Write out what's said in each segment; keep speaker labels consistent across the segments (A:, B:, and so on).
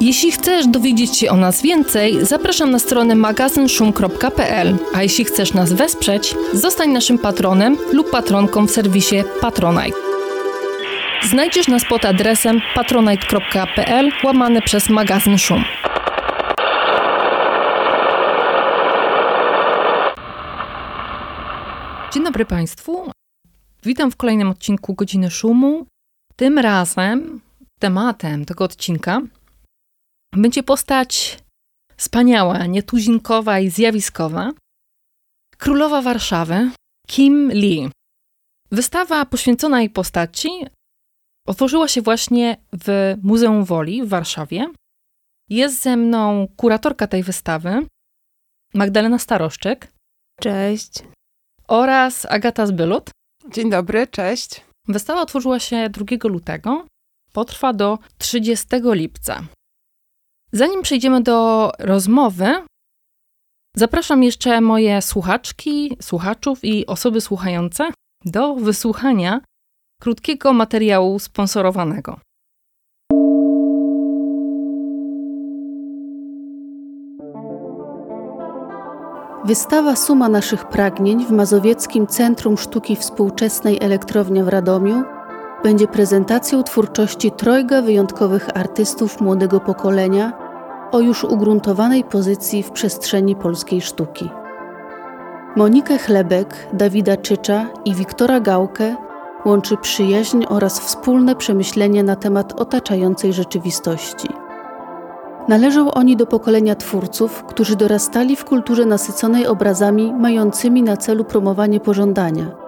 A: Jeśli chcesz dowiedzieć się o nas więcej, zapraszam na stronę magazynszum.pl, a jeśli chcesz nas wesprzeć, zostań naszym patronem lub patronką w serwisie Patronite. Znajdziesz nas pod adresem patronite.pl łamane przez magazyn Szum. Dzień dobry Państwu. Witam w kolejnym odcinku Godziny Szumu. Tym razem tematem tego odcinka będzie postać wspaniała, nietuzinkowa i zjawiskowa. Królowa Warszawy, Kim Lee. Wystawa poświęcona jej postaci otworzyła się właśnie w Muzeum Woli w Warszawie. Jest ze mną kuratorka tej wystawy, Magdalena Staroszczyk.
B: Cześć.
A: Oraz Agata Zbylut.
C: Dzień dobry, cześć.
A: Wystawa otworzyła się 2 lutego, potrwa do 30 lipca. Zanim przejdziemy do rozmowy, zapraszam jeszcze moje słuchaczki, słuchaczów i osoby słuchające do wysłuchania krótkiego materiału sponsorowanego.
B: Wystawa Suma naszych pragnień w Mazowieckim Centrum Sztuki Współczesnej Elektrownia w Radomiu będzie prezentacją twórczości trojga wyjątkowych artystów młodego pokolenia o już ugruntowanej pozycji w przestrzeni polskiej sztuki. Monikę Chlebek, Dawida Czycza i Wiktora Gałkę łączy przyjaźń oraz wspólne przemyślenie na temat otaczającej rzeczywistości. Należą oni do pokolenia twórców, którzy dorastali w kulturze nasyconej obrazami mającymi na celu promowanie pożądania.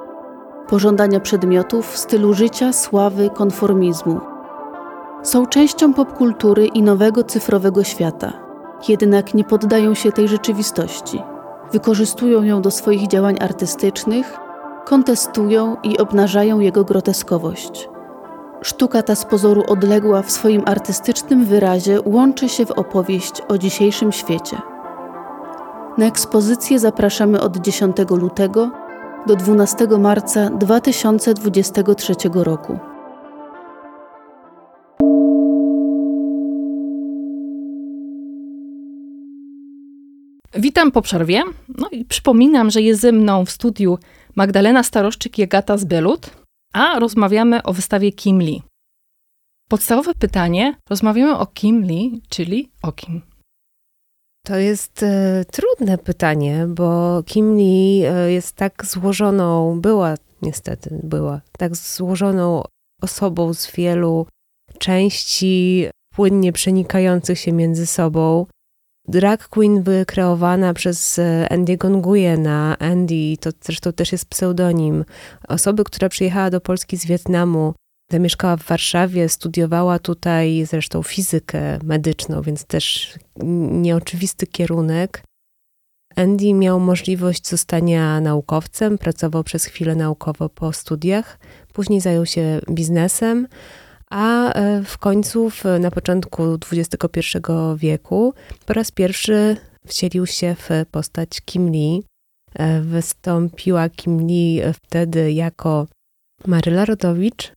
B: Pożądania przedmiotów, stylu życia, sławy, konformizmu. Są częścią popkultury i nowego cyfrowego świata, jednak nie poddają się tej rzeczywistości. Wykorzystują ją do swoich działań artystycznych, kontestują i obnażają jego groteskowość. Sztuka ta z pozoru odległa w swoim artystycznym wyrazie łączy się w opowieść o dzisiejszym świecie. Na ekspozycję zapraszamy od 10 lutego do 12 marca 2023 roku.
A: Witam po przerwie. No i przypominam, że jest ze mną w studiu Magdalena Staroszczyk i Agata Zbelut, a rozmawiamy o wystawie Kim Lee. Podstawowe pytanie, rozmawiamy o Kim Lee, czyli o kim?
D: To jest e, trudne pytanie, bo Kim Lee e, jest tak złożoną, była niestety, była tak złożoną osobą z wielu części płynnie przenikających się między sobą. Drag queen wykreowana przez e, Andy'ego Nguyena. Andy to zresztą też jest pseudonim osoby, która przyjechała do Polski z Wietnamu. Zamieszkała w Warszawie, studiowała tutaj zresztą fizykę medyczną, więc też nieoczywisty kierunek. Andy miał możliwość zostania naukowcem, pracował przez chwilę naukowo po studiach, później zajął się biznesem, a e, w końcu, na początku XXI wieku, po raz pierwszy wcielił się w postać Kim Lee. E, wystąpiła Kim Lee wtedy jako Maryla Rodowicz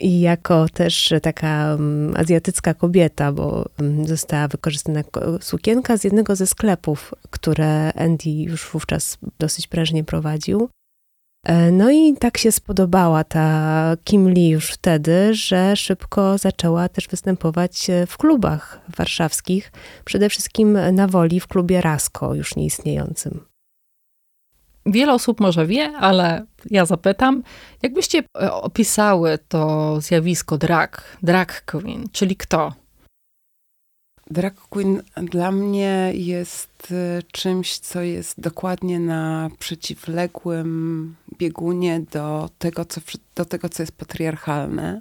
D: i jako też taka mm, azjatycka kobieta, bo mm, została wykorzystana sukienka z jednego ze sklepów, które Andy już wówczas dosyć prężnie prowadził. E, no i tak się spodobała ta Kim Lee już wtedy, że szybko zaczęła też występować e, w klubach warszawskich, przede wszystkim na woli w klubie Rasko, już nieistniejącym.
A: Wiele osób może wie, ale ja zapytam, jakbyście e, opisały to zjawisko drag, drag queen, czyli kto?
C: Drag queen dla mnie jest y, czymś, co jest dokładnie na przeciwległym biegunie do tego, co, do tego, co jest patriarchalne.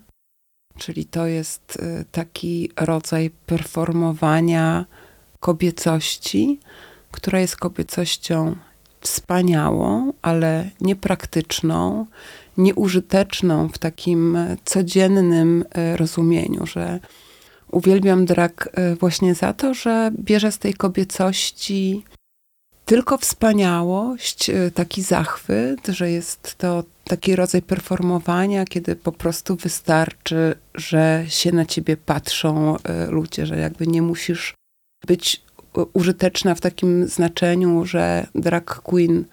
C: Czyli to jest y, taki rodzaj performowania kobiecości, która jest kobiecością wspaniałą, ale niepraktyczną, nieużyteczną w takim codziennym e, rozumieniu, że uwielbiam drag e, właśnie za to, że bierze z tej kobiecości tylko wspaniałość, e, taki zachwyt, że jest to taki rodzaj performowania, kiedy po prostu wystarczy, że się na ciebie patrzą ludzie, że jakby nie musisz być użyteczna w takim znaczeniu, że drag queen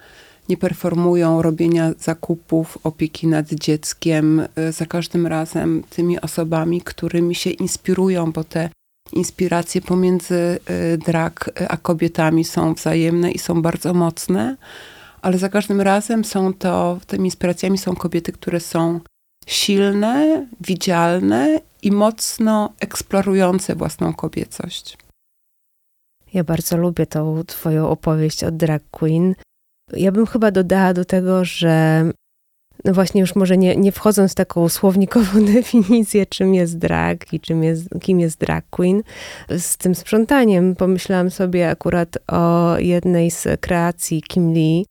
C: nie performują robienia zakupów, opieki nad dzieckiem, y, za każdym razem tymi osobami, którymi się inspirują, bo te inspiracje pomiędzy y, drag a kobietami są wzajemne i są bardzo mocne, ale za każdym razem są to, tymi inspiracjami są kobiety, które są silne, widzialne i mocno eksplorujące własną kobiecość.
D: Ja bardzo lubię tą twoją opowieść o drag queen. Ja bym chyba dodała do tego, że no właśnie już może nie, nie wchodząc w taką słownikową definicję, czym jest drag i czym jest, kim jest drag queen, z tym sprzątaniem pomyślałam sobie akurat o jednej z kreacji Kim Lee,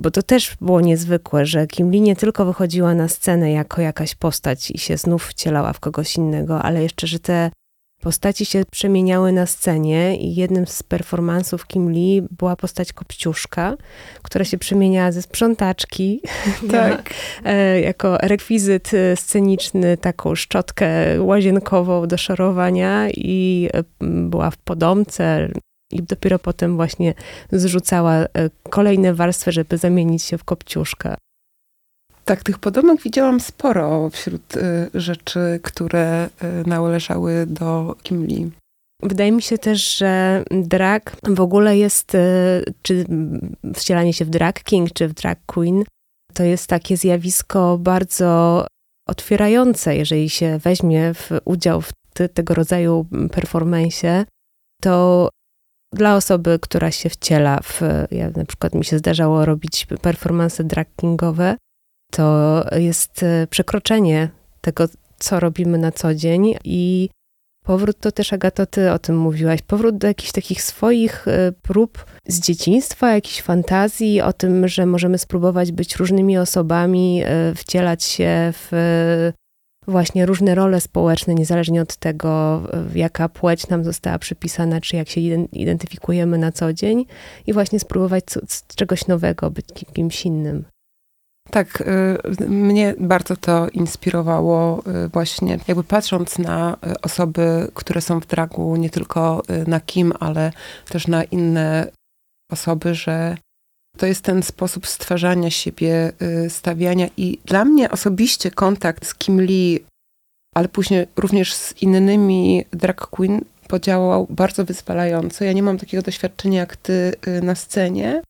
D: bo to też było niezwykłe, że Kim Lee nie tylko wychodziła na scenę jako jakaś postać i się znów wcielała w kogoś innego, ale jeszcze, że te Postaci się przemieniały na scenie i jednym z performansów Kim Lee była postać Kopciuszka, która się przemieniała ze sprzątaczki tak. E, jako rekwizyt e, sceniczny, taką szczotkę łazienkową do szorowania i e, była w podomce i dopiero potem właśnie zrzucała kolejne warstwy, żeby zamienić się w Kopciuszka.
C: Tak, tych podobnych widziałam sporo wśród y, rzeczy, które y, należały do Kim Lee.
D: Wydaje mi się też, że drag w ogóle jest, y, czy wcielanie się w drag king, czy w drag queen, to jest takie zjawisko bardzo otwierające, jeżeli się weźmie w udział w te, tego rodzaju performance, to dla osoby, która się wciela w, ja na przykład mi się zdarzało robić performance drag kingowe, to jest e, przekroczenie tego, co robimy na co dzień i powrót to też, Agato, ty o tym mówiłaś, powrót do jakichś takich swoich e, prób z dzieciństwa, jakichś fantazji o tym, że możemy spróbować być różnymi osobami, e, wcielać się w właśnie różne role społeczne, niezależnie od tego, jaka płeć nam została przypisana, czy jak się identyfikujemy na co dzień i właśnie spróbować czegoś nowego, być kimś innym.
C: Tak, y, mnie bardzo to inspirowało y, właśnie, jakby patrząc na y, osoby, które są w dragu, nie tylko na Kim, ale też na inne osoby, że to jest ten sposób stwarzania siebie, stawiania i dla mnie osobiście kontakt z Kim Lee, ale później również z innymi drag queen podziałał bardzo wyzwalająco. Ja nie mam takiego doświadczenia jak ty na scenie,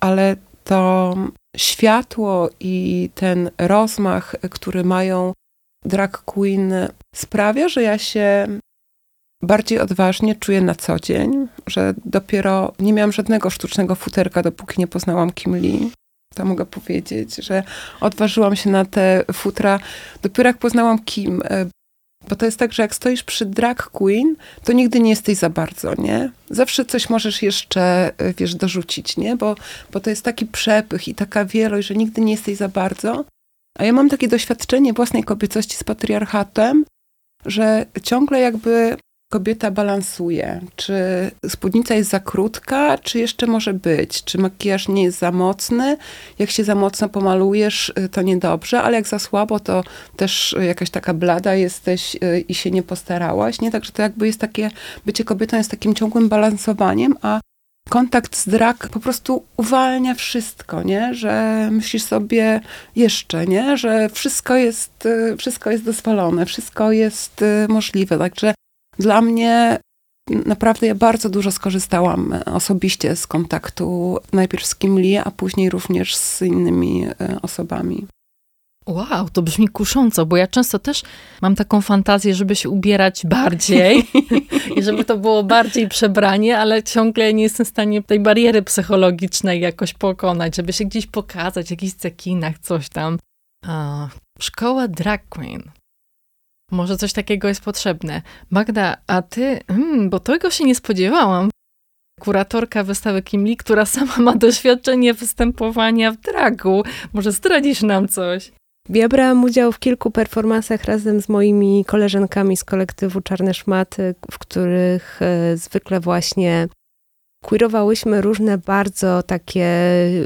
C: ale to światło i ten rozmach, który mają drag queen, sprawia, że ja się bardziej odważnie czuję na co dzień, że dopiero nie miałam żadnego sztucznego futerka, dopóki nie poznałam Kim Lee. To mogę powiedzieć, że odważyłam się na te futra dopiero jak poznałam Kim, e, bo to jest tak, że jak stoisz przy drag queen, to nigdy nie jesteś za bardzo, nie? Zawsze coś możesz jeszcze, e, wiesz, dorzucić, nie? Bo, bo to jest taki przepych i taka wielość, że nigdy nie jesteś za bardzo. A ja mam takie doświadczenie własnej kobiecości z patriarchatem, że ciągle jakby kobieta balansuje. Czy spódnica jest za krótka, czy jeszcze może być? Czy makijaż nie jest za mocny? Jak się za mocno pomalujesz, y, to niedobrze, ale jak za słabo, to też jakaś taka blada jesteś y, i się nie postarałaś. Nie? Także to jakby jest takie, bycie kobietą jest takim ciągłym balansowaniem, a kontakt z drag po prostu uwalnia wszystko, nie? Że myślisz sobie jeszcze, nie? Że wszystko jest, y, wszystko jest dozwolone, wszystko jest możliwe. Także dla mnie naprawdę ja bardzo dużo skorzystałam osobiście z kontaktu najpierw z Kim Lee, a później również z innymi e, osobami.
A: Wow, to brzmi kusząco, bo ja często też mam taką fantazję, żeby się ubierać bardziej i żeby to było bardziej przebranie, ale ciągle nie jestem w stanie tej bariery psychologicznej jakoś pokonać, żeby się gdzieś pokazać, w jakichś cekinach, coś tam. A, szkoła drag queen. Może coś takiego jest potrzebne. Magda, a ty, hmm, bo tego się nie spodziewałam. kuratorka wystawy Kim Lee, która sama ma doświadczenie występowania w dragu. Może zdradzisz nam coś?
D: Ja brałam udział w kilku performansach razem z moimi koleżankami z kolektywu Czarne Szmaty, w których e, zwykle właśnie queerowałyśmy różne bardzo takie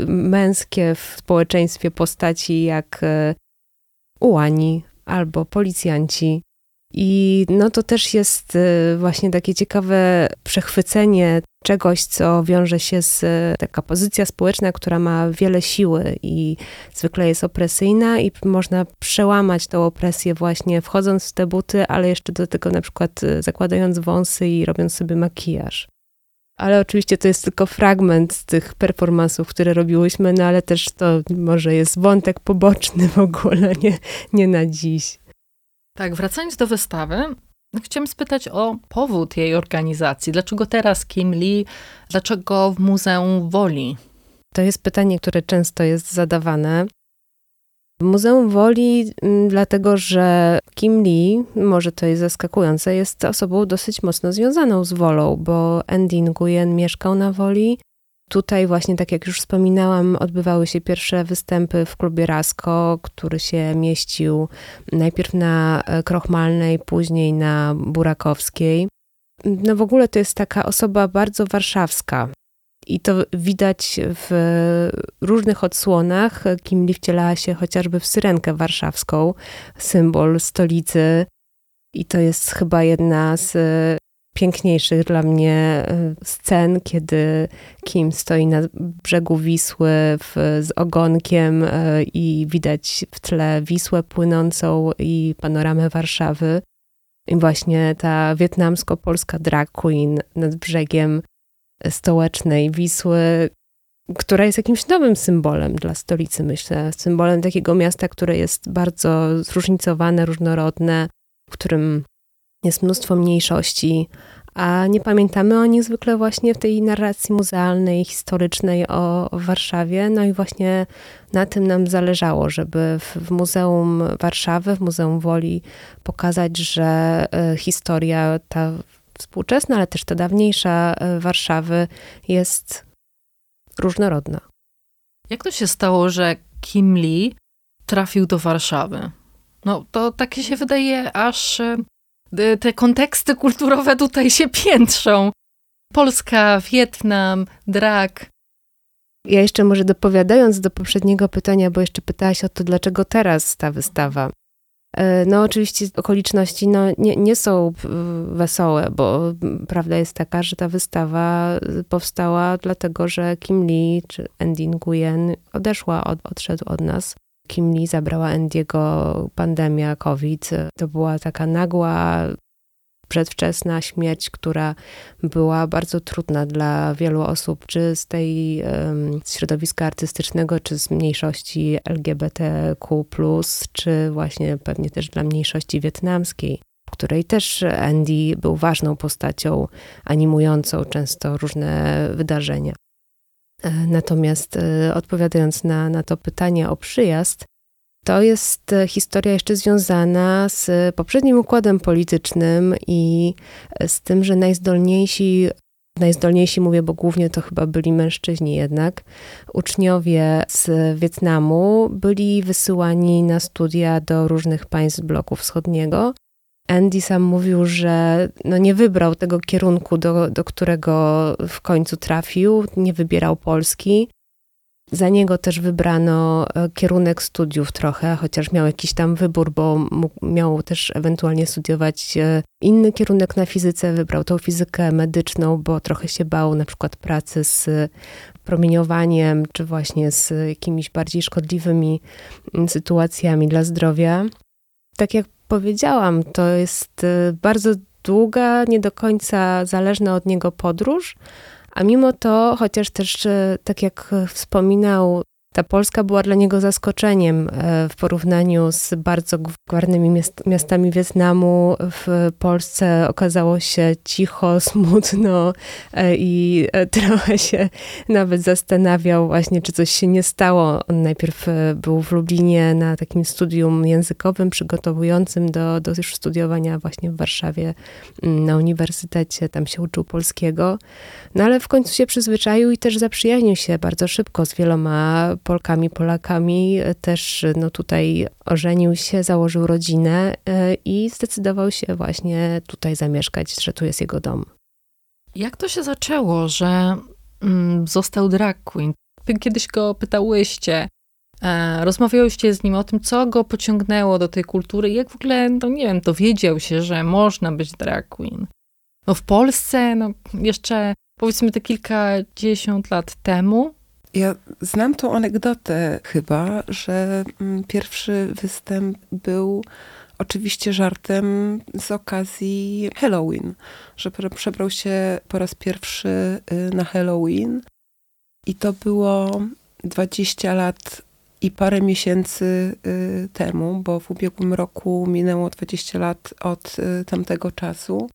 D: męskie w społeczeństwie postaci, jak e, ułani albo policjanci. I no to też jest y, właśnie takie ciekawe przechwycenie czegoś, co wiąże się z taka pozycja społeczna, która ma wiele siły i zwykle jest opresyjna i można przełamać tą opresję właśnie wchodząc w te buty, ale jeszcze do tego na przykład y, zakładając wąsy i robiąc sobie makijaż. Ale oczywiście to jest tylko fragment z tych performansów, które robiłyśmy, no ale też to może jest wątek poboczny w ogóle, nie, nie na dziś.
A: Tak, wracając do wystawy, chciałam spytać o powód jej organizacji. Dlaczego teraz Kim Lee? Dlaczego w Muzeum Woli?
D: To jest pytanie, które często jest zadawane. Muzeum Woli, mm, dlatego że Kim Lee, może to jest zaskakujące, jest osobą dosyć mocno związaną z Wolą, bo Andy Nguyen mieszkał na Woli, Tutaj właśnie, tak jak już wspominałam, odbywały się pierwsze występy w klubie Rasko, który się mieścił najpierw na e, Krochmalnej, później na Burakowskiej. No w ogóle to jest taka osoba bardzo warszawska. I to widać w różnych odsłonach. Kim Lee wcielała się chociażby w syrenkę warszawską, symbol stolicy. I to jest chyba jedna z piękniejszych dla mnie e, scen, kiedy Kim stoi na brzegu Wisły w, z ogonkiem e, i widać w tle Wisłę płynącą i panoramę Warszawy. I właśnie ta wietnamsko-polska drag queen nad brzegiem stołecznej Wisły, która jest jakimś nowym symbolem dla stolicy, myślę. Symbolem takiego miasta, które jest bardzo zróżnicowane, różnorodne, w którym jest mnóstwo mniejszości, a nie pamiętamy o nich zwykle właśnie w tej narracji muzealnej, historycznej o Warszawie. No i właśnie na tym nam zależało, żeby w, w Muzeum Warszawy, w Muzeum Woli pokazać, że e, historia ta współczesna, ale też ta dawniejsza e, Warszawy jest różnorodna.
A: Jak to się stało, że Kim Lee trafił do Warszawy? No to takie się wydaje aż e, te konteksty kulturowe tutaj się piętrzą. Polska, Wietnam, drag.
D: Ja jeszcze może dopowiadając do poprzedniego pytania, bo jeszcze pytałaś o to, dlaczego teraz ta wystawa. E, no oczywiście okoliczności no, nie, nie są wesołe, bo prawda jest taka, że ta wystawa powstała dlatego, że Kim Lee czy Andy Nguyen odeszła, od, odszedł od nas. Kim Lee zabrała Andiego pandemia COVID. To była taka nagła, przedwczesna śmierć, która była bardzo trudna dla wielu osób, czy z tej środowiska artystycznego, czy z mniejszości LGBTQ, czy właśnie pewnie też dla mniejszości wietnamskiej. Której też Andy był ważną postacią animującą często różne wydarzenia. E, natomiast e, odpowiadając na, na to pytanie o przyjazd, to jest e, historia jeszcze związana z poprzednim układem politycznym i z tym, że najzdolniejsi, najzdolniejsi mówię, bo głównie to chyba byli mężczyźni jednak, uczniowie z Wietnamu byli wysyłani na studia do różnych państw bloku wschodniego. Andy sam mówił, że no nie wybrał tego kierunku, do, do którego w końcu trafił, nie wybierał Polski. Za niego też wybrano e, kierunek studiów trochę, chociaż miał jakiś tam wybór, bo mógł, miał też ewentualnie studiować e, inny kierunek na fizyce. Wybrał tą fizykę medyczną, bo trochę się bał na przykład pracy z promieniowaniem, czy właśnie z jakimiś bardziej szkodliwymi mm, sytuacjami dla zdrowia. Tak jak powiedziałam, to jest y, bardzo długa, nie do końca zależna od niego podróż, a mimo to, chociaż też, y, tak jak wspominał, ta Polska była dla niego zaskoczeniem e, w porównaniu z bardzo gwarnymi miastami Wietnamu. W Polsce okazało się cicho, smutno e, i e, trochę się nawet zastanawiał właśnie, czy coś się nie stało. On najpierw był w Lublinie na takim studium językowym przygotowującym do, do już studiowania właśnie w Warszawie na uniwersytecie. Tam się uczył polskiego. No ale w końcu się przyzwyczaił i też zaprzyjaźnił się bardzo szybko z wieloma Polkami, Polakami. Też no tutaj ożenił się, założył rodzinę e, i zdecydował się właśnie tutaj zamieszkać, że tu jest jego dom.
A: Jak to się zaczęło, że mm, został drag queen? Kiedyś go pytałyście, e, rozmawiałyście z nim o tym, co go pociągnęło do tej kultury, jak w ogóle, no nie wiem, dowiedział się, że można być drag queen. No w Polsce, no jeszcze powiedzmy te kilkadziesiąt lat temu,
C: ja znam tą anegdotę chyba, że mm, pierwszy występ był oczywiście żartem z okazji Halloween, że przebrał się po raz pierwszy y, na Halloween i to było 20 lat i parę miesięcy y, temu, bo w ubiegłym roku minęło 20 lat od y, tamtego czasu.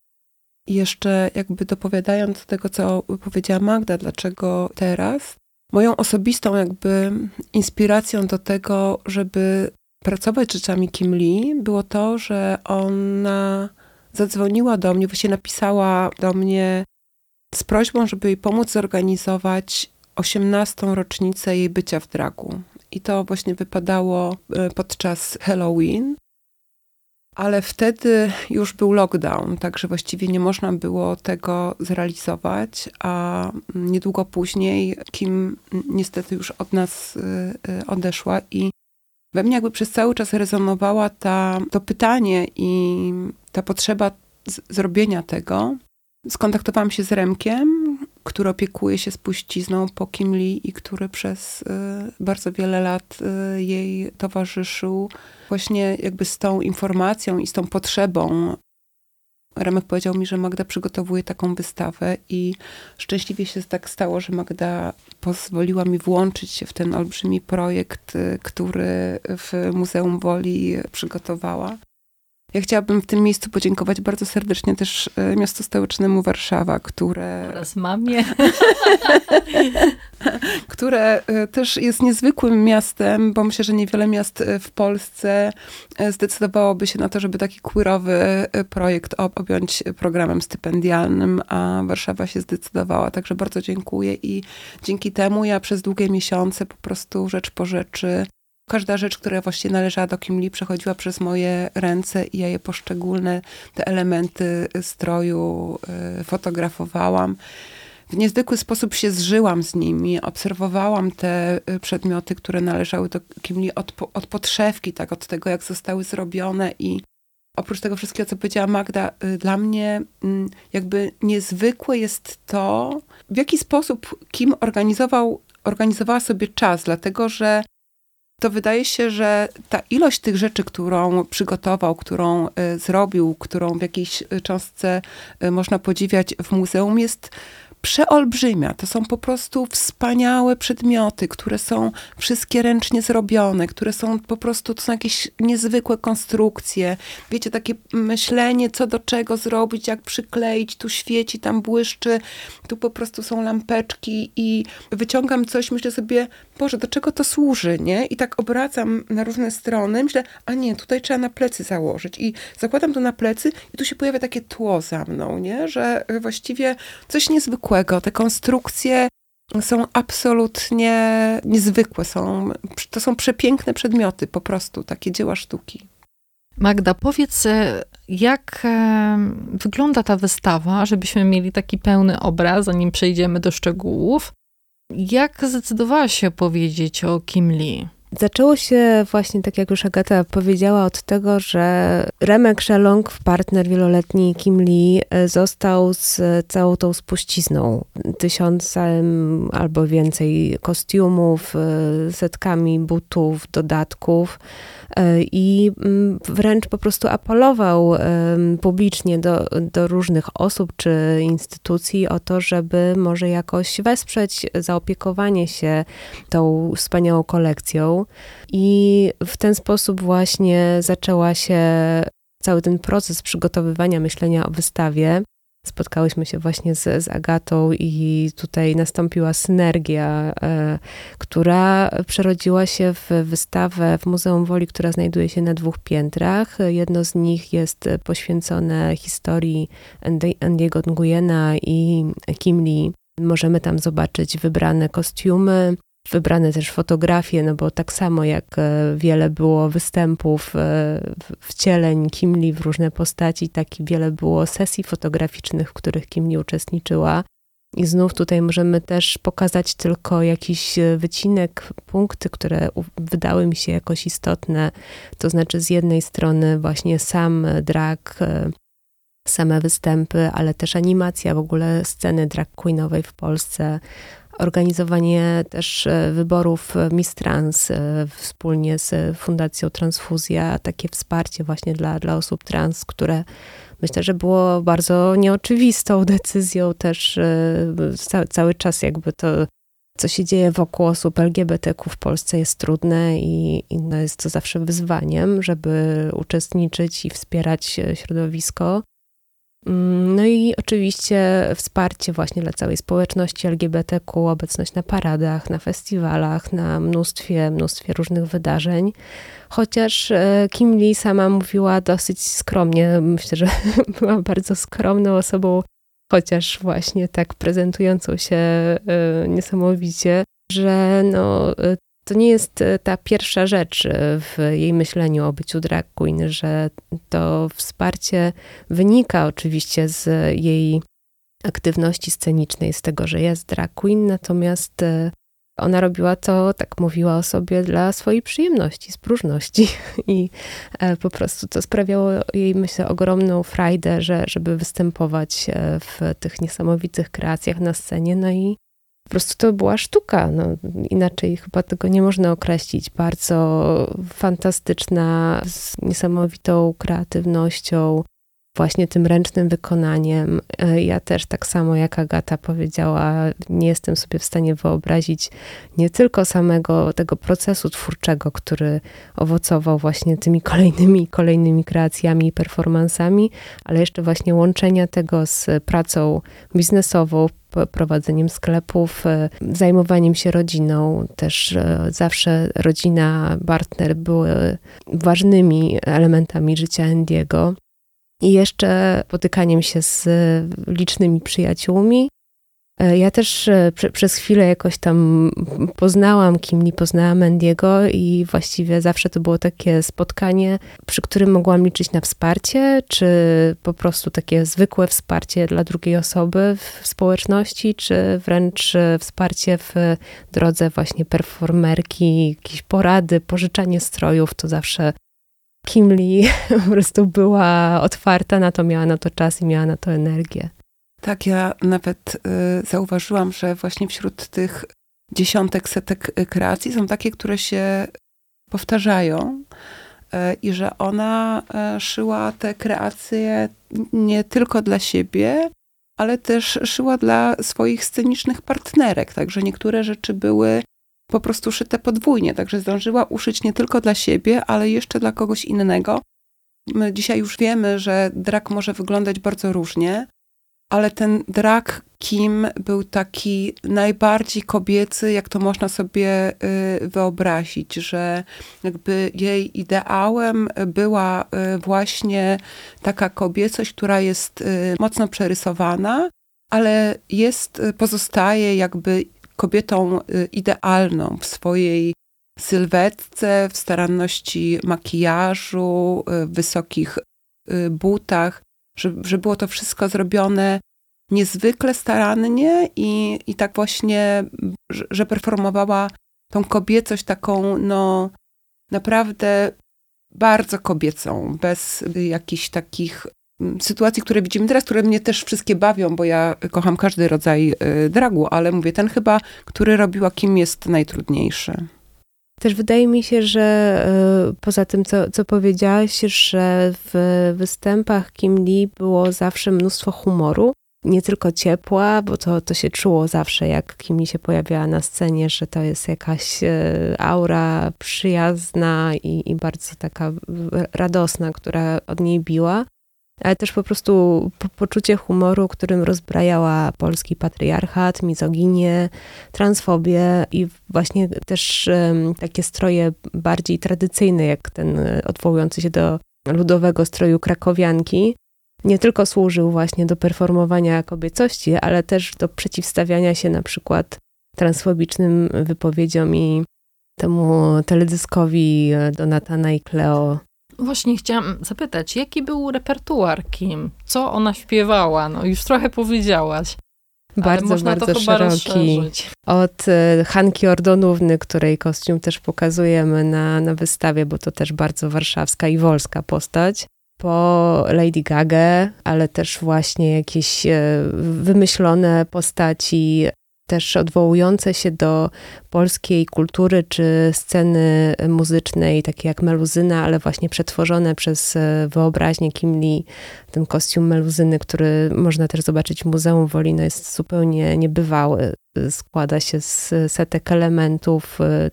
C: I jeszcze jakby dopowiadając do tego, co powiedziała Magda, dlaczego teraz, moją osobistą jakby inspiracją do tego, żeby pracować rzeczami Kim Lee, było to, że ona zadzwoniła do mnie, właśnie napisała do mnie z prośbą, żeby jej pomóc zorganizować 18. rocznicę jej bycia w dragu. I to właśnie wypadało e, podczas Halloween ale wtedy już był lockdown, także właściwie nie można było tego zrealizować, a niedługo później Kim niestety już od nas y, y, odeszła i we mnie jakby przez cały czas rezonowała ta, to pytanie i ta potrzeba zrobienia tego. Skontaktowałam się z Remkiem, który opiekuje się spuścizną po Kim Lee i który przez y, bardzo wiele lat jej towarzyszył. Właśnie jakby z tą informacją i z tą potrzebą Remek powiedział mi, że Magda przygotowuje taką wystawę i szczęśliwie się tak stało, że Magda pozwoliła mi włączyć się w ten olbrzymi projekt, y, który w Muzeum Woli przygotowała. Ja chciałabym w tym miejscu podziękować bardzo serdecznie też e, miastu stołecznemu Warszawa, które...
A: Oraz mamie.
C: które e, też jest niezwykłym miastem, bo myślę, że niewiele miast e, w Polsce zdecydowałoby się na to, żeby taki queerowy projekt objąć programem stypendialnym, a Warszawa się zdecydowała. Także bardzo dziękuję i dzięki temu ja przez długie miesiące po prostu rzecz po rzeczy Każda rzecz, która właśnie należała do Kim Lee, przechodziła przez moje ręce i ja je poszczególne, te elementy stroju y, fotografowałam. W niezwykły sposób się zżyłam z nimi, obserwowałam te y, przedmioty, które należały do Kim Lee od, od podszewki, tak, od tego, jak zostały zrobione i oprócz tego wszystkiego, co powiedziała Magda, y, dla mnie mm, jakby niezwykłe jest to, w jaki sposób Kim organizował, organizowała sobie czas, dlatego że to wydaje się, że ta ilość tych rzeczy, którą przygotował, którą y, zrobił, którą w jakiejś y, cząstce y, można podziwiać w muzeum, jest przeolbrzymia. To są po prostu wspaniałe przedmioty, które są wszystkie ręcznie zrobione, które są po prostu, to są jakieś niezwykłe konstrukcje. Wiecie, takie myślenie, co do czego zrobić, jak przykleić, tu świeci, tam błyszczy, tu po prostu są lampeczki i wyciągam coś, myślę sobie, Boże, do czego to służy, nie? I tak obracam na różne strony, myślę, a nie, tutaj trzeba na plecy założyć. I zakładam to na plecy i tu się pojawia takie tło za mną, nie? Że właściwie coś niezwykłego. Te konstrukcje są absolutnie niezwykłe. Są, to są przepiękne przedmioty, po prostu, takie dzieła sztuki.
A: Magda, powiedz, e, jak e, wygląda ta wystawa, żebyśmy mieli taki pełny obraz, zanim przejdziemy do szczegółów. Jak zdecydowałaś się powiedzieć o Kim Lee?
D: Zaczęło się właśnie, tak jak już Agata powiedziała, od tego, że Remek Szelong, partner wieloletni Kim Lee, e, został z całą tą spuścizną. Tysiącem albo więcej kostiumów, e, setkami butów, dodatków i mm, wręcz po prostu apelował publicznie do, do różnych osób czy instytucji o to, żeby może jakoś wesprzeć zaopiekowanie się tą wspaniałą kolekcją. I w ten sposób właśnie zaczęła się cały ten proces przygotowywania myślenia o wystawie. Spotkałyśmy się właśnie z, z Agatą i tutaj nastąpiła synergia, e, która przerodziła się w wystawę w Muzeum Woli, która znajduje się na dwóch piętrach. Jedno z nich jest poświęcone historii Andiego Nguyena i Kim Lee. Możemy tam zobaczyć wybrane kostiumy, wybrane też fotografie, no bo tak samo jak e, wiele było występów, e, wcieleń Kimli w różne postaci, tak i wiele było sesji fotograficznych, w których Kimli uczestniczyła. I znów tutaj możemy też pokazać tylko jakiś e, wycinek, punkty, które wydały mi się jakoś istotne. To znaczy, z jednej strony, właśnie sam drag, same występy, ale też animacja w ogóle sceny drag queenowej w Polsce, organizowanie też e, wyborów e, Miss Trans e, wspólnie z Fundacją Transfuzja, takie wsparcie właśnie dla, dla osób trans, które myślę, że było bardzo nieoczywistą decyzją też cały, cały czas jakby to co się dzieje wokół osób LGBTQ w Polsce jest trudne i, i no jest to zawsze wyzwaniem, żeby uczestniczyć i wspierać środowisko. Mm, no i oczywiście wsparcie właśnie dla całej społeczności LGBTQ, obecność na paradach, na festiwalach, na mnóstwie, mnóstwie różnych wydarzeń. Chociaż e, Kim Lee sama mówiła dosyć skromnie, myślę, że była bardzo skromną osobą, chociaż właśnie tak prezentującą się e, niesamowicie, że no, e, to nie jest e, ta pierwsza rzecz e, w jej myśleniu o byciu drag queen, że to wsparcie wynika oczywiście z jej aktywności scenicznej, z tego, że jest drag queen, natomiast e, ona robiła to, tak mówiła o sobie, dla swojej przyjemności, z próżności. I po prostu to sprawiało jej, myślę, ogromną frajdę, że, żeby występować w tych niesamowitych kreacjach na scenie. No i po prostu to była sztuka. No, inaczej chyba tego nie można określić. Bardzo fantastyczna, z niesamowitą kreatywnością, właśnie tym ręcznym wykonaniem. E, ja też tak samo jak Agata powiedziała, nie jestem sobie w stanie wyobrazić nie tylko samego tego procesu twórczego, który owocował właśnie tymi kolejnymi kolejnymi kreacjami i performansami, ale jeszcze właśnie łączenia tego z pracą biznesową, prowadzeniem sklepów, e, zajmowaniem się rodziną. Też e, zawsze rodzina, partner były ważnymi elementami życia Andiego i jeszcze spotykaniem się z licznymi przyjaciółmi. E, ja też e, przez chwilę jakoś tam poznałam Kim, nie poznałam Mendiego i właściwie zawsze to było takie spotkanie, przy którym mogłam liczyć na wsparcie, czy po prostu takie zwykłe wsparcie dla drugiej osoby w społeczności, czy wręcz e, wsparcie w drodze właśnie performerki, jakieś porady, pożyczanie strojów, to zawsze Kim Lee po prostu była otwarta na to, miała na to czas i miała na to energię.
C: Tak, ja nawet y, zauważyłam, że właśnie wśród tych dziesiątek, setek y, kreacji są takie, które się powtarzają y, i że ona szyła te kreacje nie tylko dla siebie, ale też szyła dla swoich scenicznych partnerek. Także niektóre rzeczy były po prostu szyte podwójnie, także zdążyła uszyć nie tylko dla siebie, ale jeszcze dla kogoś innego. My dzisiaj już wiemy, że drak może wyglądać bardzo różnie, ale ten drak Kim był taki najbardziej kobiecy, jak to można sobie y, wyobrazić, że jakby jej ideałem była y, właśnie taka kobiecość, która jest y, mocno przerysowana, ale jest, pozostaje jakby kobietą idealną w swojej sylwetce, w staranności makijażu, w wysokich butach, że, że było to wszystko zrobione niezwykle starannie i, i tak właśnie, że performowała tą kobiecość taką, no naprawdę bardzo kobiecą, bez jakichś takich mm, sytuacji, które widzimy teraz, które mnie też wszystkie bawią, bo ja kocham każdy rodzaj y, dragu, ale mówię, ten chyba, który robiła, kim jest najtrudniejszy.
D: Też wydaje mi się, że y, poza tym, co, co powiedziałaś, że w występach Kim Lee było zawsze mnóstwo humoru. Nie tylko ciepła, bo to, to się czuło zawsze, jak Kim Lee się pojawiała na scenie, że to jest jakaś y, aura przyjazna i, i bardzo taka radosna, która od niej biła ale też po prostu po poczucie humoru, którym rozbrajała polski patriarchat, mizoginię, transfobię i właśnie też um, takie stroje bardziej tradycyjne, jak ten odwołujący się do ludowego stroju krakowianki. Nie tylko służył właśnie do performowania kobiecości, ale też do przeciwstawiania się na przykład transfobicznym wypowiedziom i temu teledyskowi e, Donatana i Cleo
A: Właśnie chciałam zapytać, jaki był repertuar Kim? Co ona śpiewała? No już trochę powiedziałaś.
D: Bardzo, bardzo szeroki. Od e, Hanki Ordonówny, której kostium też pokazujemy na, na wystawie, bo to też bardzo warszawska i wolska postać, po Lady Gaga, ale też właśnie jakieś e, wymyślone postaci też odwołujące się do polskiej kultury czy sceny muzycznej, takie jak meluzyna, ale właśnie przetworzone przez e, wyobraźnię Kim Lee. Ten kostium meluzyny, który można też zobaczyć w Muzeum Wolino, jest zupełnie niebywały. Składa się z setek elementów, e,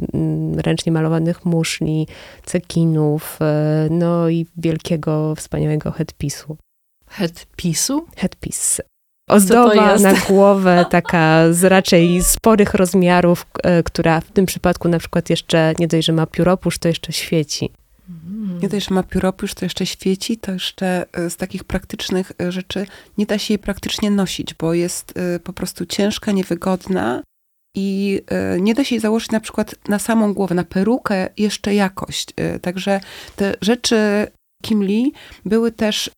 D: ręcznie malowanych muszli, cekinów, e, no i wielkiego, wspaniałego headpisu.
A: Headpisu?
D: Headpiece ozdoba na głowę, taka z raczej sporych rozmiarów, e, która w tym przypadku na przykład jeszcze nie dość, że ma pióropusz, to jeszcze świeci.
C: Nie dość, że ma pióropusz, to jeszcze świeci, to jeszcze e, z takich praktycznych e, rzeczy nie da się jej praktycznie nosić, bo jest po prostu ciężka, niewygodna i nie da się jej założyć na przykład na samą głowę, na perukę jeszcze jakość. Także te rzeczy Kim Lee były też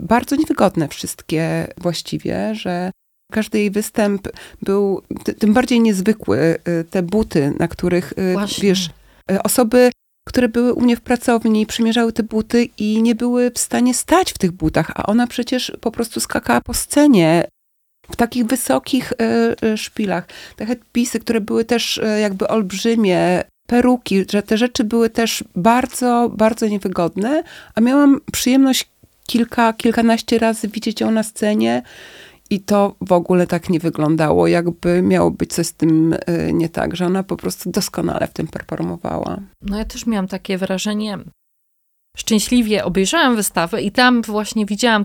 C: bardzo niewygodne wszystkie właściwie, że każdy jej występ był tym bardziej niezwykły. Y, te buty, na których, y, Właśnie. wiesz, y, osoby, które były u mnie w pracowni, przymierzały te buty i nie były w stanie stać w tych butach, a ona przecież po prostu skakała po scenie w takich wysokich szpilach. Te headpisy, które były też jakby olbrzymie, peruki, że te rzeczy były też bardzo, bardzo niewygodne, a miałam przyjemność kilka, kilkanaście razy widzieć ją na scenie i to w ogóle tak nie wyglądało, jakby miało być coś z tym y, nie tak, że ona po prostu doskonale w tym performowała.
A: No ja też miałam takie wrażenie, szczęśliwie obejrzałam wystawę i tam właśnie widziałam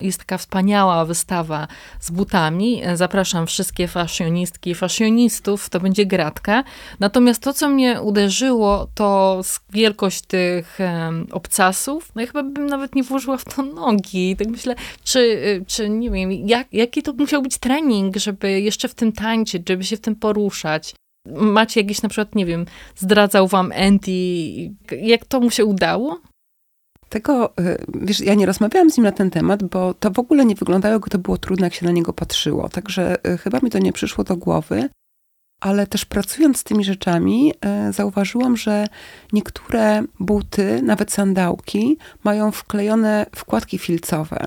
A: jest taka wspaniała wystawa z butami. Zapraszam wszystkie fashionistki i fashionistów, to będzie gratka. Natomiast to, co mnie uderzyło, to wielkość tych um, obcasów. No ja chyba bym nawet nie włożyła w to nogi. Tak myślę, czy, y, czy nie wiem, jak, jaki to musiał być trening, żeby jeszcze w tym tańczyć, żeby się w tym poruszać. Macie jakiś na przykład, nie wiem, zdradzał wam Andy, jak to mu się udało?
C: Tego, y, wiesz, ja nie rozmawiałam z nim na ten temat, bo to w ogóle nie wyglądało, jakby to było trudne, jak się na niego patrzyło. Także y, chyba mi to nie przyszło do głowy. Ale też pracując z tymi rzeczami, y, zauważyłam, że niektóre buty, nawet sandałki, mają wklejone wkładki filcowe.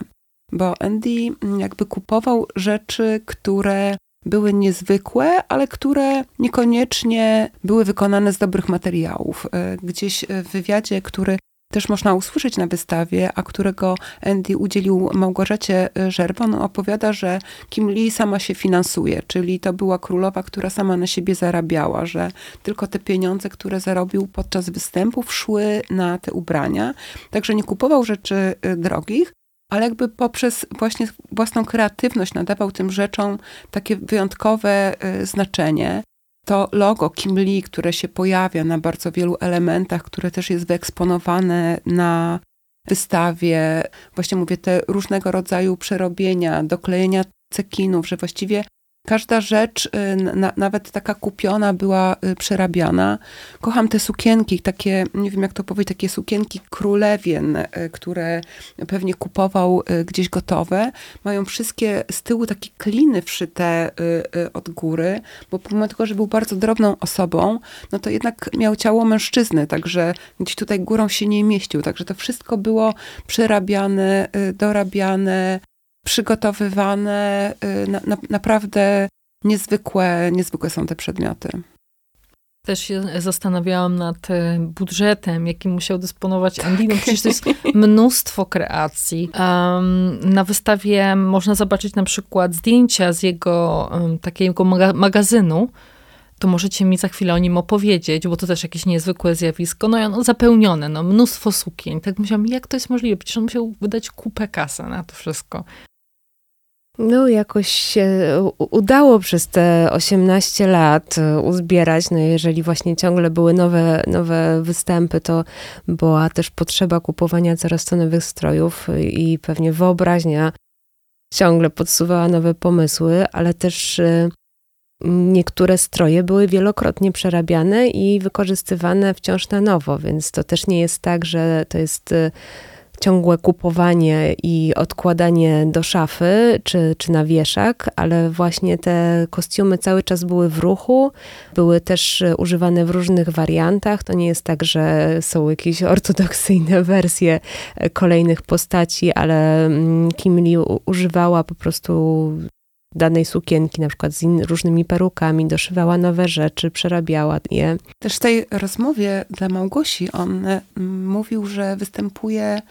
C: Bo Andy mm, jakby kupował rzeczy, które były niezwykłe, ale które niekoniecznie były wykonane z dobrych materiałów. Gdzieś w wywiadzie, który też można usłyszeć na wystawie, a którego Andy udzielił Małgorzacie e, Żerwon, opowiada, że Kim Lee sama się finansuje, czyli to była królowa, która sama na siebie zarabiała, że tylko te pieniądze, które zarobił podczas występów, szły na te ubrania. Także nie kupował rzeczy e, drogich, ale jakby poprzez właśnie własną kreatywność nadawał tym rzeczom takie wyjątkowe e, znaczenie to logo Kim Lee, które się pojawia na bardzo wielu elementach, które też jest wyeksponowane na wystawie, właśnie mówię, te różnego rodzaju przerobienia, doklejenia cekinów, że właściwie Każda rzecz, y, na, nawet taka kupiona, była y, przerabiana. Kocham te sukienki, takie, nie wiem jak to powiedzieć, takie sukienki królewien, y, które pewnie kupował gdzieś gotowe. Mają wszystkie z tyłu takie kliny wszyte od góry, bo pomimo tego, że był bardzo drobną osobą, no to jednak miał ciało mężczyzny, także gdzieś tutaj górą się nie mieścił. Także to wszystko było przerabiane, dorabiane, przygotowywane, y, na, na, naprawdę niezwykłe, niezwykłe są te przedmioty.
A: Też się zastanawiałam nad y, budżetem, jakim musiał dysponować Andino. Przecież to jest mnóstwo kreacji. Um, na wystawie można zobaczyć na przykład zdjęcia z jego um, takiego maga magazynu. To możecie mi za chwilę o nim opowiedzieć, bo to też jakieś niezwykłe zjawisko. No i ono zapełnione, no mnóstwo sukień. Tak myślałam, jak to jest możliwe? Przecież on musiał wydać kupę kasy na to wszystko.
D: No, jakoś się udało przez te 18 lat e, uzbierać. No, jeżeli właśnie ciągle były nowe, nowe występy, to była też potrzeba kupowania coraz to nowych strojów i pewnie wyobraźnia ciągle podsuwała nowe pomysły, ale też e, niektóre stroje były wielokrotnie przerabiane i wykorzystywane wciąż na nowo, więc to też nie jest tak, że to jest e, ciągłe kupowanie i odkładanie do szafy czy, czy na wieszak, ale właśnie te kostiumy cały czas były w ruchu, były też używane w różnych wariantach. To nie jest tak, że są jakieś ortodoksyjne wersje kolejnych postaci, ale mm, Kim Lee używała po prostu danej sukienki, na przykład z in, różnymi perukami, doszywała nowe rzeczy, przerabiała je.
C: Też w tej rozmowie dla Małgosi on mm, mówił, że występuje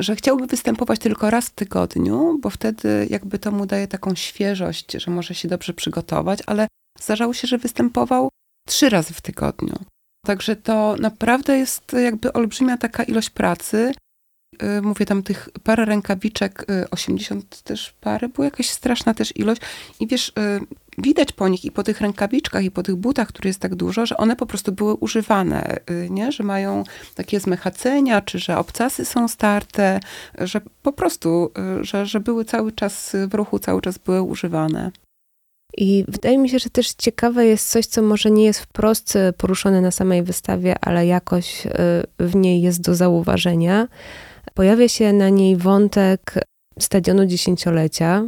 C: że chciałby występować tylko raz w tygodniu, bo wtedy jakby to mu daje taką świeżość, że może się dobrze przygotować, ale zdarzało się, że występował trzy razy w tygodniu. Także to naprawdę jest jakby olbrzymia taka ilość pracy. Y, mówię tam tych parę rękawiczek, 80 y, też pary, była jakaś straszna też ilość. I wiesz, y, widać po nich i po tych rękawiczkach i po tych butach, które jest tak dużo, że one po prostu były używane, nie? Że mają takie zmechacenia, czy że obcasy są starte, że po prostu, że, że były cały czas w ruchu, cały czas były używane.
D: I wydaje mi się, że też ciekawe jest coś, co może nie jest wprost poruszone na samej wystawie, ale jakoś w niej jest do zauważenia Pojawia się na niej wątek stadionu dziesięciolecia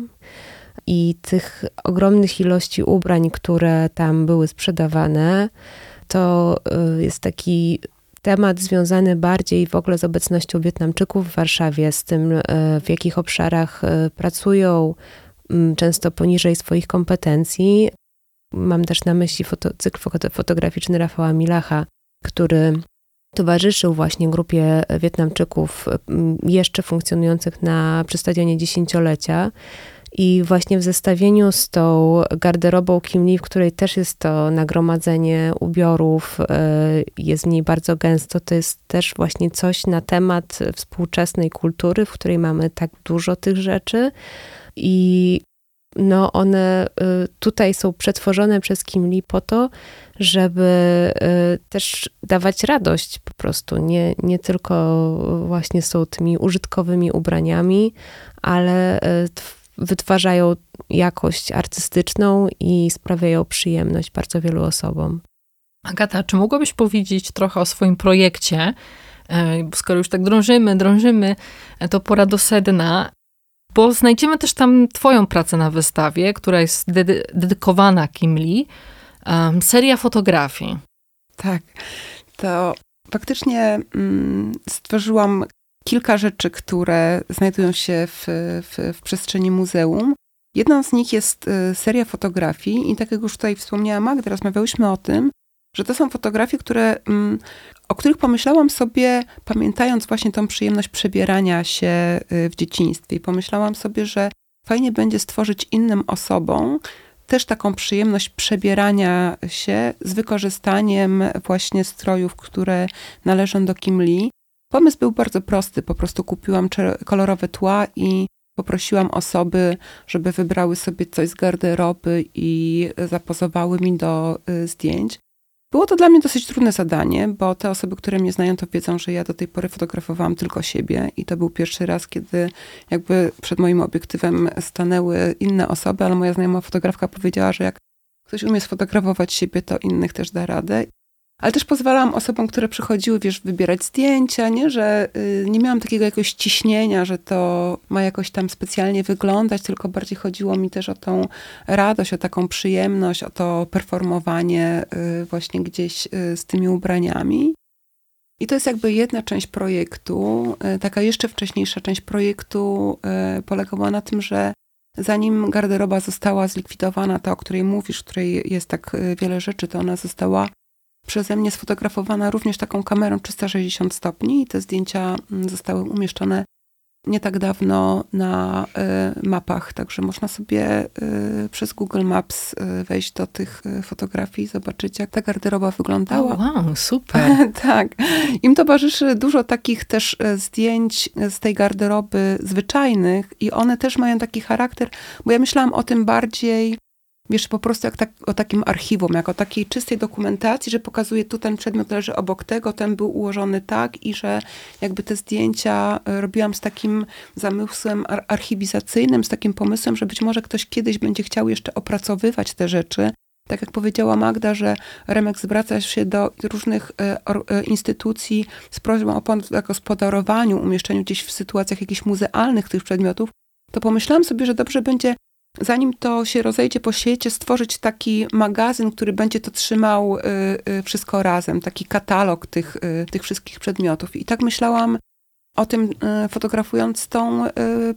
D: i tych ogromnych ilości ubrań, które tam były sprzedawane. To y, jest taki temat związany bardziej w ogóle z obecnością Wietnamczyków w Warszawie, z tym y, w jakich obszarach y, pracują, mm, często poniżej swoich kompetencji. Mam też na myśli foto, cykl fotograficzny Rafała Milacha, który towarzyszył właśnie grupie Wietnamczyków jeszcze funkcjonujących na przy stadionie dziesięciolecia. I właśnie w zestawieniu z tą garderobą Kim Lee, w której też jest to nagromadzenie ubiorów, e, jest w niej bardzo gęsto, to jest też właśnie coś na temat współczesnej kultury, w której mamy tak dużo tych rzeczy. I no one y, tutaj są przetworzone przez Kim Lee po to, żeby y, też dawać radość po prostu. Nie, nie tylko właśnie są tymi użytkowymi ubraniami, ale wytwarzają jakość artystyczną i sprawiają przyjemność bardzo wielu osobom.
A: Agata, czy mogłabyś powiedzieć trochę o swoim projekcie? E, skoro już tak drążymy, drążymy, e, to pora do sedna. Bo znajdziemy też tam Twoją pracę na wystawie, która jest dedy dedykowana Kim Lee. Um, seria fotografii.
C: Tak, to faktycznie mm, stworzyłam kilka rzeczy, które znajdują się w, w, w przestrzeni muzeum. Jedną z nich jest y, seria fotografii i tak jak już tutaj wspomniała Magda, rozmawiałyśmy o tym, że to są fotografie, które, mm, o których pomyślałam sobie, pamiętając właśnie tą przyjemność przebierania się y, w dzieciństwie. I pomyślałam sobie, że fajnie będzie stworzyć innym osobom też taką przyjemność przebierania się z wykorzystaniem właśnie strojów, które należą do Kim Lee. Pomysł był bardzo prosty. Po prostu kupiłam kolorowe tła i poprosiłam osoby, żeby wybrały sobie coś z garderoby i zapozowały mi do y, zdjęć. Było to dla mnie dosyć trudne zadanie, bo te osoby, które mnie znają, to wiedzą, że ja do tej pory fotografowałam tylko siebie i to był pierwszy raz, kiedy jakby przed moim obiektywem stanęły inne osoby, ale moja znajoma fotografka powiedziała, że jak ktoś umie sfotografować siebie, to innych też da radę. Ale też pozwalałam osobom, które przychodziły, wiesz, wybierać zdjęcia, nie? że y, nie miałam takiego jakiegoś ciśnienia, że to ma jakoś tam specjalnie wyglądać, tylko bardziej chodziło mi też o tą radość, o taką przyjemność, o to performowanie y, właśnie gdzieś y, z tymi ubraniami. I to jest jakby jedna część projektu. Taka jeszcze wcześniejsza część projektu polegała na tym, że zanim garderoba została zlikwidowana, ta, o której mówisz, w której jest tak wiele rzeczy, to ona została przeze mnie sfotografowana również taką kamerą 360 stopni i te zdjęcia mm, zostały umieszczone nie tak dawno na y, mapach, także można sobie y, przez Google Maps y, wejść do tych fotografii i zobaczyć, jak ta garderoba wyglądała.
A: Oh, wow, super.
C: tak. Im towarzyszy dużo takich też zdjęć z tej garderoby zwyczajnych i one też mają taki charakter, bo ja myślałam o tym bardziej wiesz, po prostu jak tak, o takim archiwum, jak o takiej czystej dokumentacji, że pokazuje, tu ten przedmiot leży obok tego, ten był ułożony tak i że jakby te zdjęcia e, robiłam z takim zamysłem ar archiwizacyjnym, z takim pomysłem, że być może ktoś kiedyś będzie chciał jeszcze opracowywać te rzeczy. Tak jak powiedziała Magda, że Remek zwraca się do różnych e, e, instytucji z prośbą o gospodarowaniu, umieszczeniu gdzieś w sytuacjach jakichś muzealnych tych przedmiotów, to pomyślałam sobie, że dobrze będzie zanim to się rozejdzie po świecie, stworzyć taki magazyn, który będzie to trzymał y, y, wszystko razem, taki katalog tych, y, tych wszystkich przedmiotów. I tak myślałam o tym, fotografując tą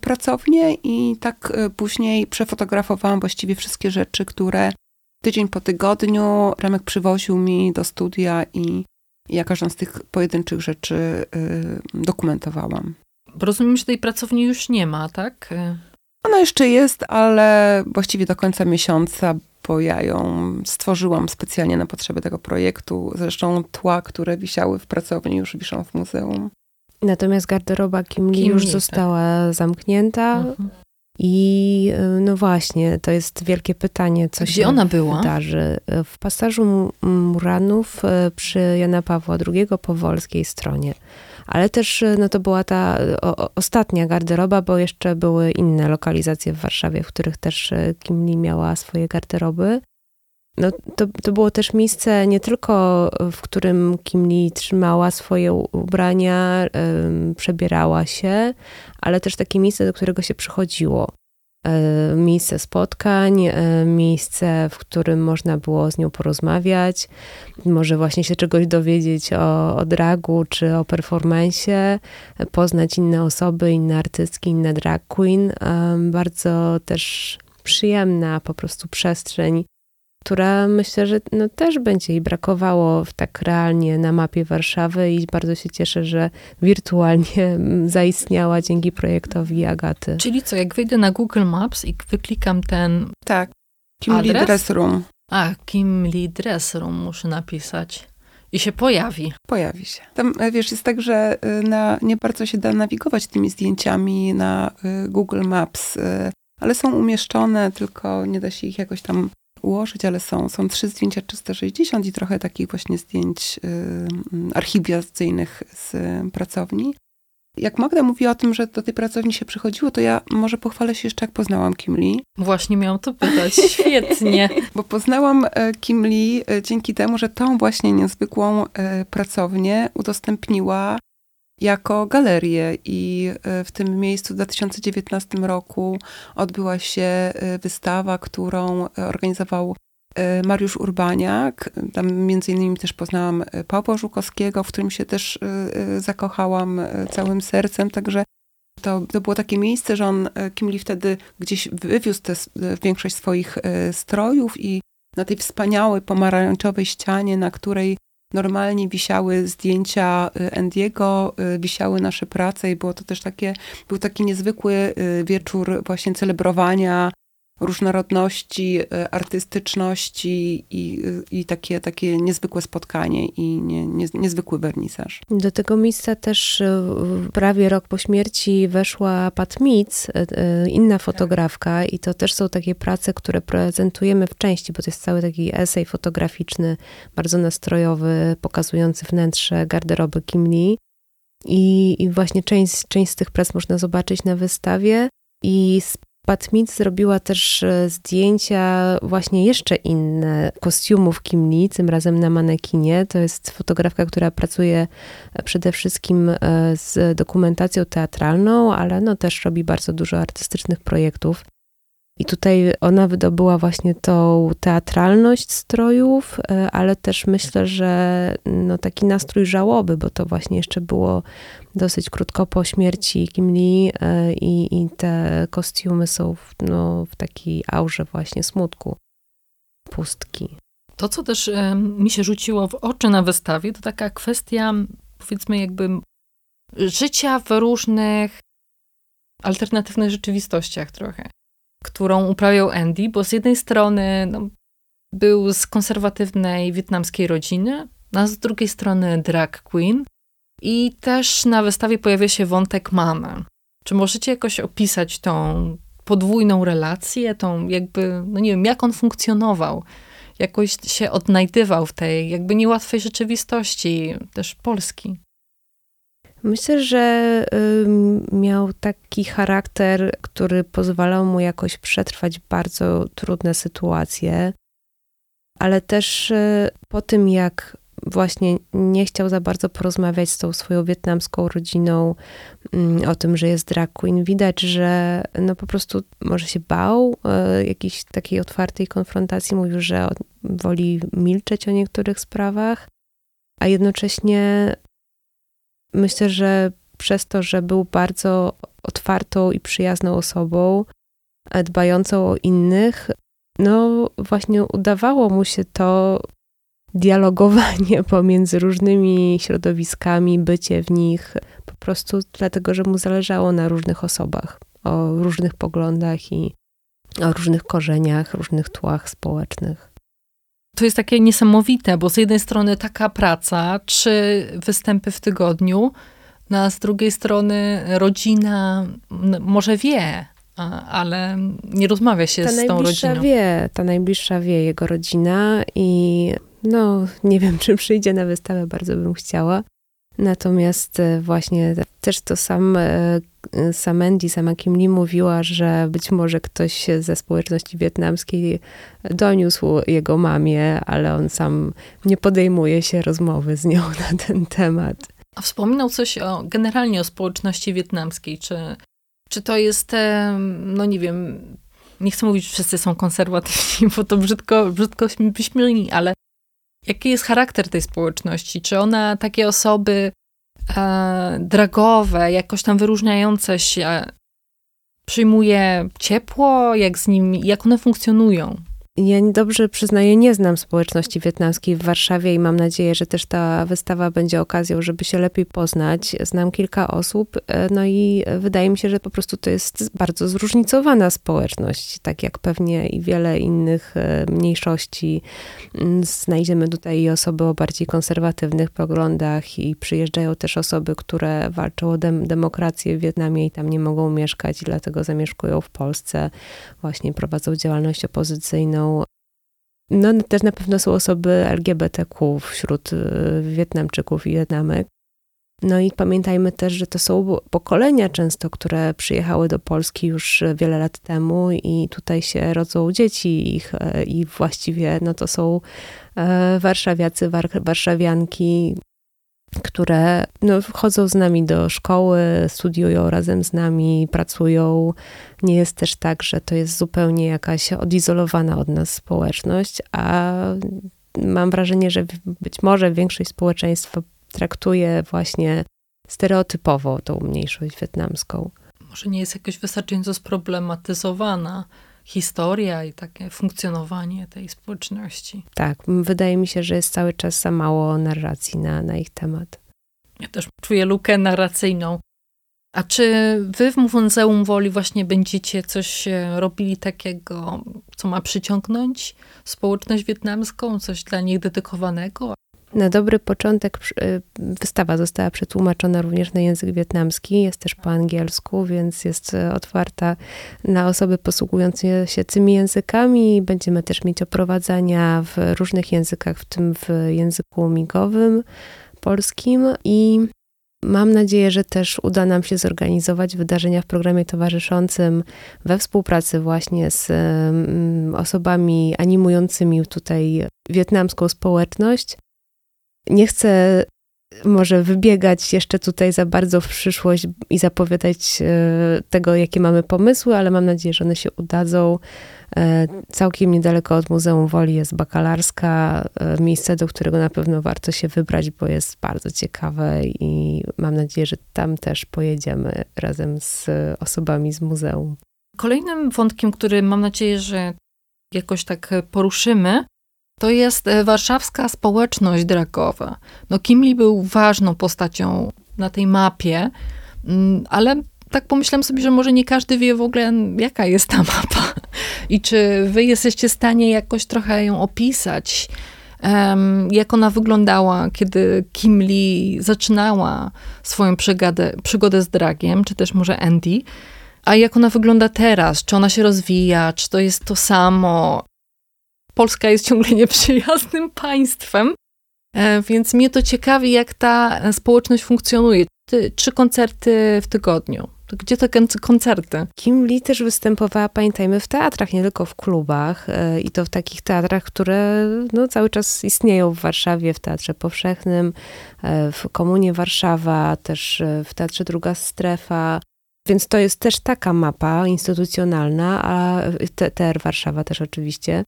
C: pracownię, i tak później przefotografowałam właściwie wszystkie rzeczy, które tydzień po tygodniu Remek przywoził mi do studia i ja każdą z tych pojedynczych rzeczy dokumentowałam.
A: Rozumiem, że tej pracowni już nie ma, tak?
C: Ona jeszcze jest, ale właściwie do końca miesiąca, bo ja ją stworzyłam specjalnie na potrzeby tego projektu. Zresztą tła, które wisiały w pracowni, już wiszą w muzeum.
D: Natomiast garderoba Kim Lee już tak. została zamknięta. Mhm. I y, no właśnie, to jest wielkie pytanie, co
A: Gdzie
D: się
A: ona była?
D: wydarzy. W pasażu Muranów y, przy Jana Pawła II po wolskiej stronie ale też y, no to była ta o, ostatnia garderoba, bo jeszcze były inne lokalizacje w Warszawie, w których też y, Kim Lee miała swoje garderoby. No, to, to było też miejsce nie tylko, w którym Kim Lee trzymała swoje ubrania, przebierała się, ale też takie miejsce, do którego się przychodziło. E, miejsce spotkań, e, miejsce, w którym można było z nią porozmawiać, może właśnie się czegoś dowiedzieć o, o dragu czy o performanceie, poznać inne osoby, inne artystki, inne drag queen. E, bardzo też przyjemna po prostu przestrzeń która myślę, że no też będzie jej brakowało tak realnie na mapie Warszawy i bardzo się cieszę, że wirtualnie zaistniała dzięki projektowi Agaty.
A: Czyli co, jak wejdę na Google Maps i wyklikam ten
C: Tak, Kim adres? Lee Dress Room.
A: A, Kim Lee Dress Room muszę napisać. I się pojawi.
C: Pojawi się. Tam, e, wiesz, jest tak, że e, na, nie bardzo się da nawigować tymi zdjęciami na e, Google Maps, ale są umieszczone, tylko nie da się ich jakoś tam ułożyć, ale są, są trzy zdjęcia 360 i trochę takich właśnie zdjęć y, archiwizacyjnych z pracowni. Jak Magda mówiła o tym, że do tej pracowni się przychodziło, to ja może pochwalę się jeszcze, jak poznałam Kim Lee.
A: Właśnie miałam to pytać. Świetnie.
C: Bo poznałam e, Kim Lee e, dzięki temu, że tą właśnie niezwykłą e, pracownię udostępniła jako galerię i e, w tym miejscu w 2019 roku odbyła się e, wystawa, którą organizował e, Mariusz Urbaniak. Tam między innymi też poznałam Pawła Żukowskiego, w którym się też zakochałam całym sercem, także to, to było takie miejsce, że on, Kimli wtedy gdzieś wywiózł te, większość swoich strojów i na tej wspaniałej pomarańczowej ścianie, na której normalnie wisiały zdjęcia y, Andiego, y, wisiały nasze prace i było to też takie, był taki niezwykły y, wieczór właśnie celebrowania różnorodności, e, artystyczności i, i takie, takie niezwykłe spotkanie i nie, nie, niezwykły wernisaż.
D: Do tego miejsca też e, prawie rok po śmierci weszła Pat Mitz, e, inna fotografka i to też są takie prace, które prezentujemy w części, bo to jest cały taki esej fotograficzny, bardzo nastrojowy, pokazujący wnętrze garderoby Kim Lee. I, I, właśnie część, część z tych prac można zobaczyć na wystawie. I Pat Smith zrobiła też e, zdjęcia właśnie jeszcze inne kostiumów Kim Lee, tym razem na manekinie. To jest fotografka, która pracuje e, przede wszystkim e, z dokumentacją teatralną, ale no też robi bardzo dużo artystycznych projektów. I tutaj ona wydobyła właśnie tą teatralność strojów, e, ale też myślę, że no taki nastrój żałoby, bo to właśnie jeszcze było dosyć krótko po śmierci Kim Lee e, i, i te kostiumy są w, no, w takiej aurze właśnie smutku, pustki.
A: To, co też mi się rzuciło w oczy na wystawie, to taka kwestia, powiedzmy, jakby życia w różnych alternatywnych rzeczywistościach trochę którą uprawiał Andy, bo z jednej strony no, był z konserwatywnej wietnamskiej rodziny, a z drugiej strony drag queen i też na wystawie pojawia się wątek mamy. Czy możecie jakoś opisać tą podwójną relację, tą jakby, no nie wiem, jak on funkcjonował, jakoś się odnajdywał w tej jakby niełatwej rzeczywistości też Polski?
D: Myślę, że miał taki charakter, który pozwalał mu jakoś przetrwać bardzo trudne sytuacje, ale też y, po tym, jak właśnie nie chciał za bardzo porozmawiać z tą swoją wietnamską rodziną o tym, że jest drag queen. Widać, że no po prostu może się bał y, jakiejś takiej otwartej konfrontacji. Mówił, że woli milczeć o niektórych sprawach, a jednocześnie myślę, że przez to, że był bardzo otwartą i przyjazną osobą, dbającą o innych, no właśnie udawało mu się to dialogowanie pomiędzy różnymi środowiskami, bycie w nich, po prostu dlatego, że mu zależało na różnych osobach, o różnych poglądach i o różnych korzeniach, różnych tłach społecznych.
A: To jest takie niesamowite, bo z jednej strony taka praca, trzy występy w tygodniu, no a z drugiej strony rodzina może wie, ale nie rozmawia się
D: ta
A: z tą rodziną.
D: wie, ta najbliższa wie jego rodzina i no nie wiem, czy przyjdzie na wystawę, bardzo bym chciała. Natomiast e, właśnie też to sam, e, sam Andy, sama Kim Lee mówiła, że być może ktoś ze społeczności wietnamskiej doniósł jego mamie, ale on sam nie podejmuje się rozmowy z nią na ten temat.
A: A wspominał coś o, generalnie o społeczności wietnamskiej, czy, czy to jest, e, no nie wiem, nie chcę mówić, że wszyscy są konserwatywni, bo to brzydko, brzydko brzmi, ale Jaki jest charakter tej społeczności? Czy ona takie osoby e, dragowe, jakoś tam wyróżniające się, przyjmuje ciepło? Jak z nimi, jak one funkcjonują?
D: Ja dobrze przyznaję, nie znam społeczności wietnamskiej w Warszawie i mam nadzieję, że też ta wystawa będzie okazją, żeby się lepiej poznać. Znam kilka osób, e, no i wydaje mi się, że po prostu to jest bardzo zróżnicowana społeczność, tak jak pewnie i wiele innych e, mniejszości. Mm, znajdziemy tutaj i osoby o bardziej konserwatywnych poglądach i przyjeżdżają też osoby, które walczą o dem demokrację w Wietnamie i tam nie mogą mieszkać i dlatego zamieszkują w Polsce. Właśnie prowadzą działalność opozycyjną no też na pewno są osoby LGBTQ wśród y, Wietnamczyków i Wietnamek. No i pamiętajmy też, że to są pokolenia często, które przyjechały do Polski już wiele lat temu i tutaj się rodzą dzieci ich e, i właściwie no to są e, warszawiacy, warszawianki, które no, chodzą z nami do szkoły, studiują razem z nami, pracują. Nie jest też tak, że to jest zupełnie jakaś odizolowana od nas społeczność, a mam wrażenie, że być może większość społeczeństwa traktuje właśnie stereotypowo tą mniejszość wietnamską.
A: Może nie jest jakoś wystarczająco sproblematyzowana historia i takie funkcjonowanie tej społeczności.
D: Tak, wydaje mi się, że jest cały czas za mało narracji na, na ich temat.
A: Ja też czuję lukę narracyjną. A czy wy w Muzeum Woli właśnie będziecie coś e, robili takiego, co ma przyciągnąć społeczność wietnamską, coś dla nich dedykowanego?
D: Na dobry początek y, wystawa została przetłumaczona również na język wietnamski, jest też po angielsku, więc jest y, otwarta na osoby posługujące się tymi językami. Będziemy też mieć oprowadzania w różnych językach, w tym w języku migowym, polskim i Mam nadzieję, że też uda nam się zorganizować wydarzenia w programie towarzyszącym we współpracy właśnie z osobami animującymi tutaj wietnamską społeczność. Nie chcę może wybiegać jeszcze tutaj za bardzo w przyszłość i zapowiadać e, tego, jakie mamy pomysły, ale mam nadzieję, że one się udadzą. E, całkiem niedaleko od Muzeum Woli jest Bakalarska, e, miejsce, do którego na pewno warto się wybrać, bo jest bardzo ciekawe i mam nadzieję, że tam też pojedziemy razem z osobami z muzeum.
A: Kolejnym wątkiem, który mam nadzieję, że jakoś tak poruszymy, to jest e, warszawska społeczność dragowa. No Kimli był ważną postacią na tej mapie, mm, ale tak pomyślałam sobie, że może nie każdy wie w ogóle, jaka jest ta mapa. I czy wy jesteście w stanie jakoś trochę ją opisać, jak ona wyglądała, kiedy Kim Lee zaczynała swoją przygodę, przygodę z dragiem, czy też może Andy, a jak ona wygląda teraz? Czy ona się rozwija? Czy to jest to samo? Polska jest ciągle nieprzyjaznym państwem, e, więc mnie to ciekawi, jak ta społeczność funkcjonuje. Trzy koncerty w tygodniu. Gdzie te koncerty?
D: Kim Lee też występowała, pamiętajmy, w teatrach, nie tylko w klubach e, i to w takich teatrach, które no, cały czas istnieją w Warszawie, w Teatrze Powszechnym, e, w Komunie Warszawa, też w Teatrze Druga Strefa. Więc to jest też taka mapa instytucjonalna, a TR Warszawa też oczywiście.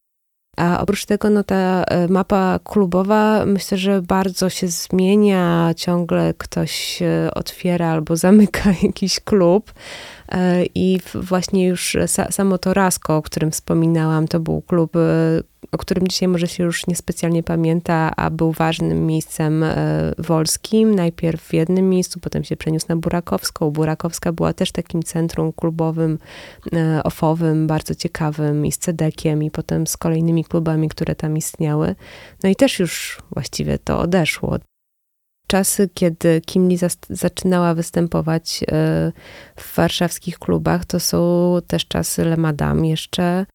D: A oprócz tego, no ta e, mapa klubowa myślę, że bardzo się zmienia. Ciągle ktoś otwiera albo zamyka jakiś klub. E, I właśnie już samo to Rasko, o którym wspominałam, to był klub, e, o którym dzisiaj może się już niespecjalnie pamięta, a był ważnym miejscem e, wolskim. Najpierw w jednym miejscu, potem się przeniósł na Burakowską. Burakowska była też takim centrum klubowym, ofowym, bardzo ciekawym i z Cedekiem i potem z kolejnymi klubami, które tam istniały. No i też już właściwie to odeszło czasy, kiedy Kim Lee zaczynała występować e, w warszawskich klubach, to są też czasy Le Madame jeszcze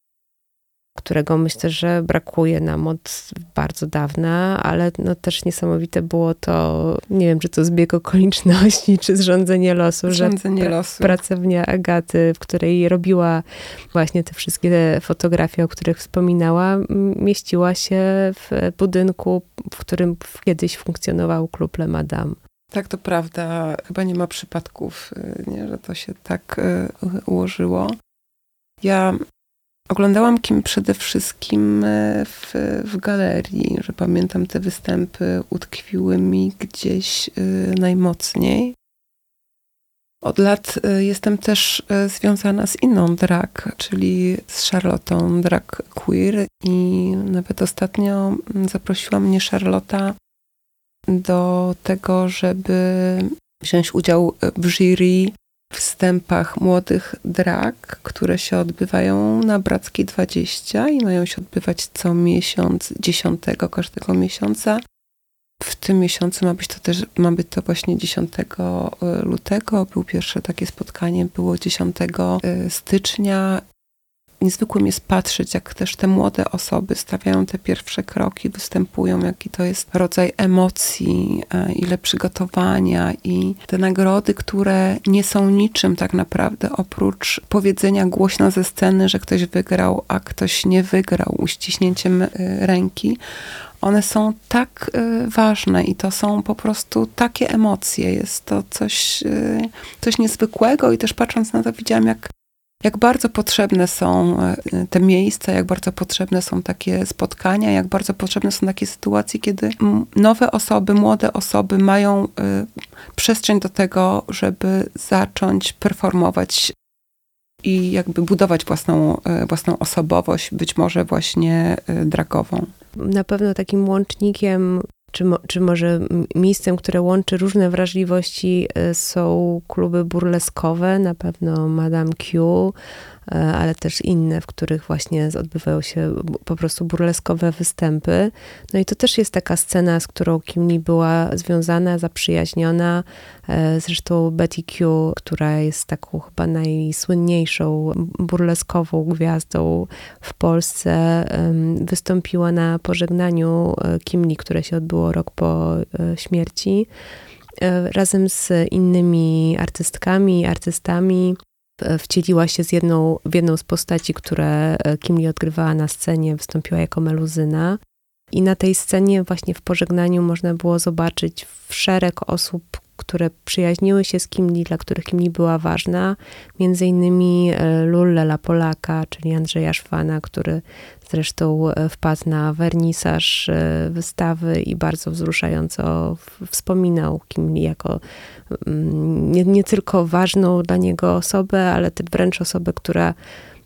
D: którego myślę, że brakuje nam od bardzo dawna, ale no też niesamowite było to, nie wiem, czy to zbieg okoliczności, czy zrządzenie losu,
C: zrządzenie że losu.
D: pracownia Agaty, w której robiła właśnie te wszystkie fotografie, o których wspominała, mieściła się w budynku, w którym kiedyś funkcjonował klub Le Madame.
C: Tak, to prawda. Chyba nie ma przypadków, y, nie, że to się tak y, ułożyło. Ja Oglądałam Kim przede wszystkim e, w, w galerii, że pamiętam te występy utkwiły mi gdzieś e, najmocniej. Od lat e, jestem też związana z inną drag, czyli z Charlottą, drag queer i nawet ostatnio zaprosiła mnie Charlotta do tego, żeby wziąć udział w jury wstępach młodych drag, które się odbywają na Brackiej 20 i mają się odbywać co miesiąc, 10 każdego miesiąca. W tym miesiącu ma być to też, ma być to właśnie 10 e, lutego. Był pierwsze takie spotkanie, było 10 e, stycznia niezwykłym jest patrzeć, jak też te młode osoby stawiają te pierwsze kroki, występują, jaki to jest rodzaj emocji, e, ile przygotowania i te nagrody, które nie są niczym tak naprawdę, oprócz powiedzenia głośno ze sceny, że ktoś wygrał, a ktoś nie wygrał uściśnięciem e, ręki one są tak y, ważne i to są po prostu takie emocje. Jest to coś, coś niezwykłego i też patrząc na to widziałam, jak jak bardzo potrzebne są e, te miejsca, jak bardzo potrzebne są takie spotkania, jak bardzo potrzebne są takie sytuacje, kiedy nowe osoby, młode osoby mają e, przestrzeń do tego, żeby zacząć performować i jakby budować własną, e, własną osobowość, być może właśnie dragową.
D: Na pewno takim łącznikiem czy, mo, czy może miejscem, które łączy różne wrażliwości są kluby burleskowe, na pewno Madame Q, ale też inne, w których właśnie odbywają się po prostu burleskowe występy. No i to też jest taka scena, z którą Kimni była związana, zaprzyjaźniona. E, zresztą Betty Q, która jest taką chyba najsłynniejszą burleskową gwiazdą w Polsce, wystąpiła na pożegnaniu e, Kimni, które się odbyło rok po śmierci razem z innymi artystkami, artystami wcieliła się z jedną, w jedną z postaci, które e, Kimli odgrywała na scenie, wystąpiła jako meluzyna. I na tej scenie właśnie w pożegnaniu można było zobaczyć szereg osób, które przyjaźniły się z Kimli, dla których Kimli była ważna. Między innymi e, Lullela Polaka, czyli Andrzeja Szwana, który zresztą e, wpadł na wernisaż e, wystawy i bardzo wzruszająco wspominał Kimli jako mm, nie, nie tylko ważną dla niego osobę, ale wręcz osobę, która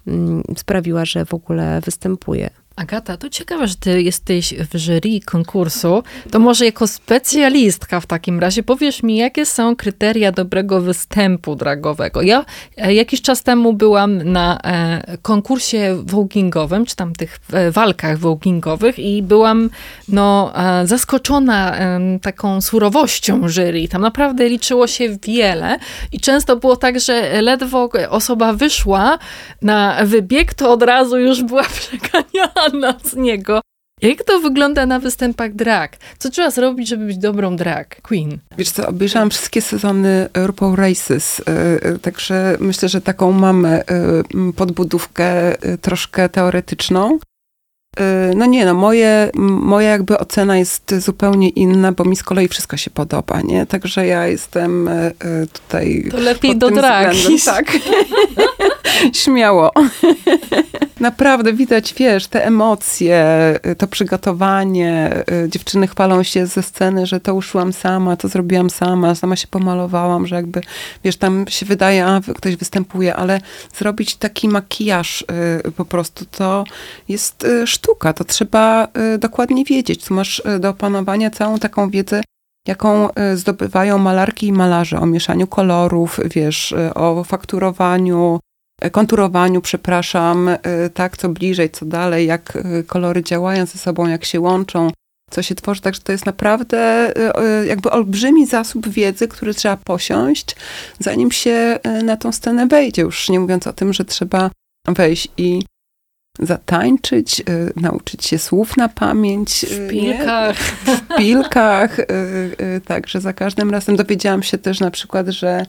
D: mm, sprawiła, że w ogóle występuje.
A: Agata, to ciekawe, że ty jesteś w jury konkursu. To może jako specjalistka w takim razie powiesz mi, jakie są kryteria dobrego występu dragowego. Ja e, jakiś czas temu byłam na e, konkursie wołgingowym, czy tam tych e, walkach wołgingowych i byłam no, zaskoczona taką surowością jury. Tam naprawdę liczyło się wiele i często było tak, że ledwo osoba wyszła na wybieg, to od razu już była przeganiana z niego. Jak to wygląda na występach drag? Co trzeba zrobić, żeby być dobrą drag queen?
C: Wiesz co, obejrzałam wszystkie sezony RuPaul Races, e, e, także myślę, że taką mamy e, podbudówkę troszkę teoretyczną. No nie, no moje, moja jakby ocena jest zupełnie inna, bo mi z kolei wszystko się podoba, nie? Także ja jestem tutaj...
A: To lepiej do dragi.
C: Tak. Śmiało. Naprawdę widać, wiesz, te emocje, to przygotowanie. Y, dziewczyny chwalą się ze sceny, że to uszyłam sama, to zrobiłam sama, sama się pomalowałam, że jakby, wiesz, tam się wydaje, a ktoś występuje, ale zrobić taki makijaż y, po prostu to jest y, sztuka. To trzeba dokładnie wiedzieć. Tu masz do opanowania całą taką wiedzę jaką zdobywają malarki i malarze o mieszaniu kolorów, wiesz, o fakturowaniu, konturowaniu, przepraszam, y, tak, co bliżej, co dalej, jak y, kolory działają ze sobą, jak się łączą, co się tworzy. Także to jest naprawdę y, jakby olbrzymi zasób wiedzy, który trzeba posiąść, zanim się na tą scenę wejdzie. Już nie mówiąc o tym, że trzeba wejść i zatańczyć, nauczyć się słów na pamięć.
A: W pilkach.
C: Nie? W pilkach. Także za każdym razem dowiedziałam się też na przykład, że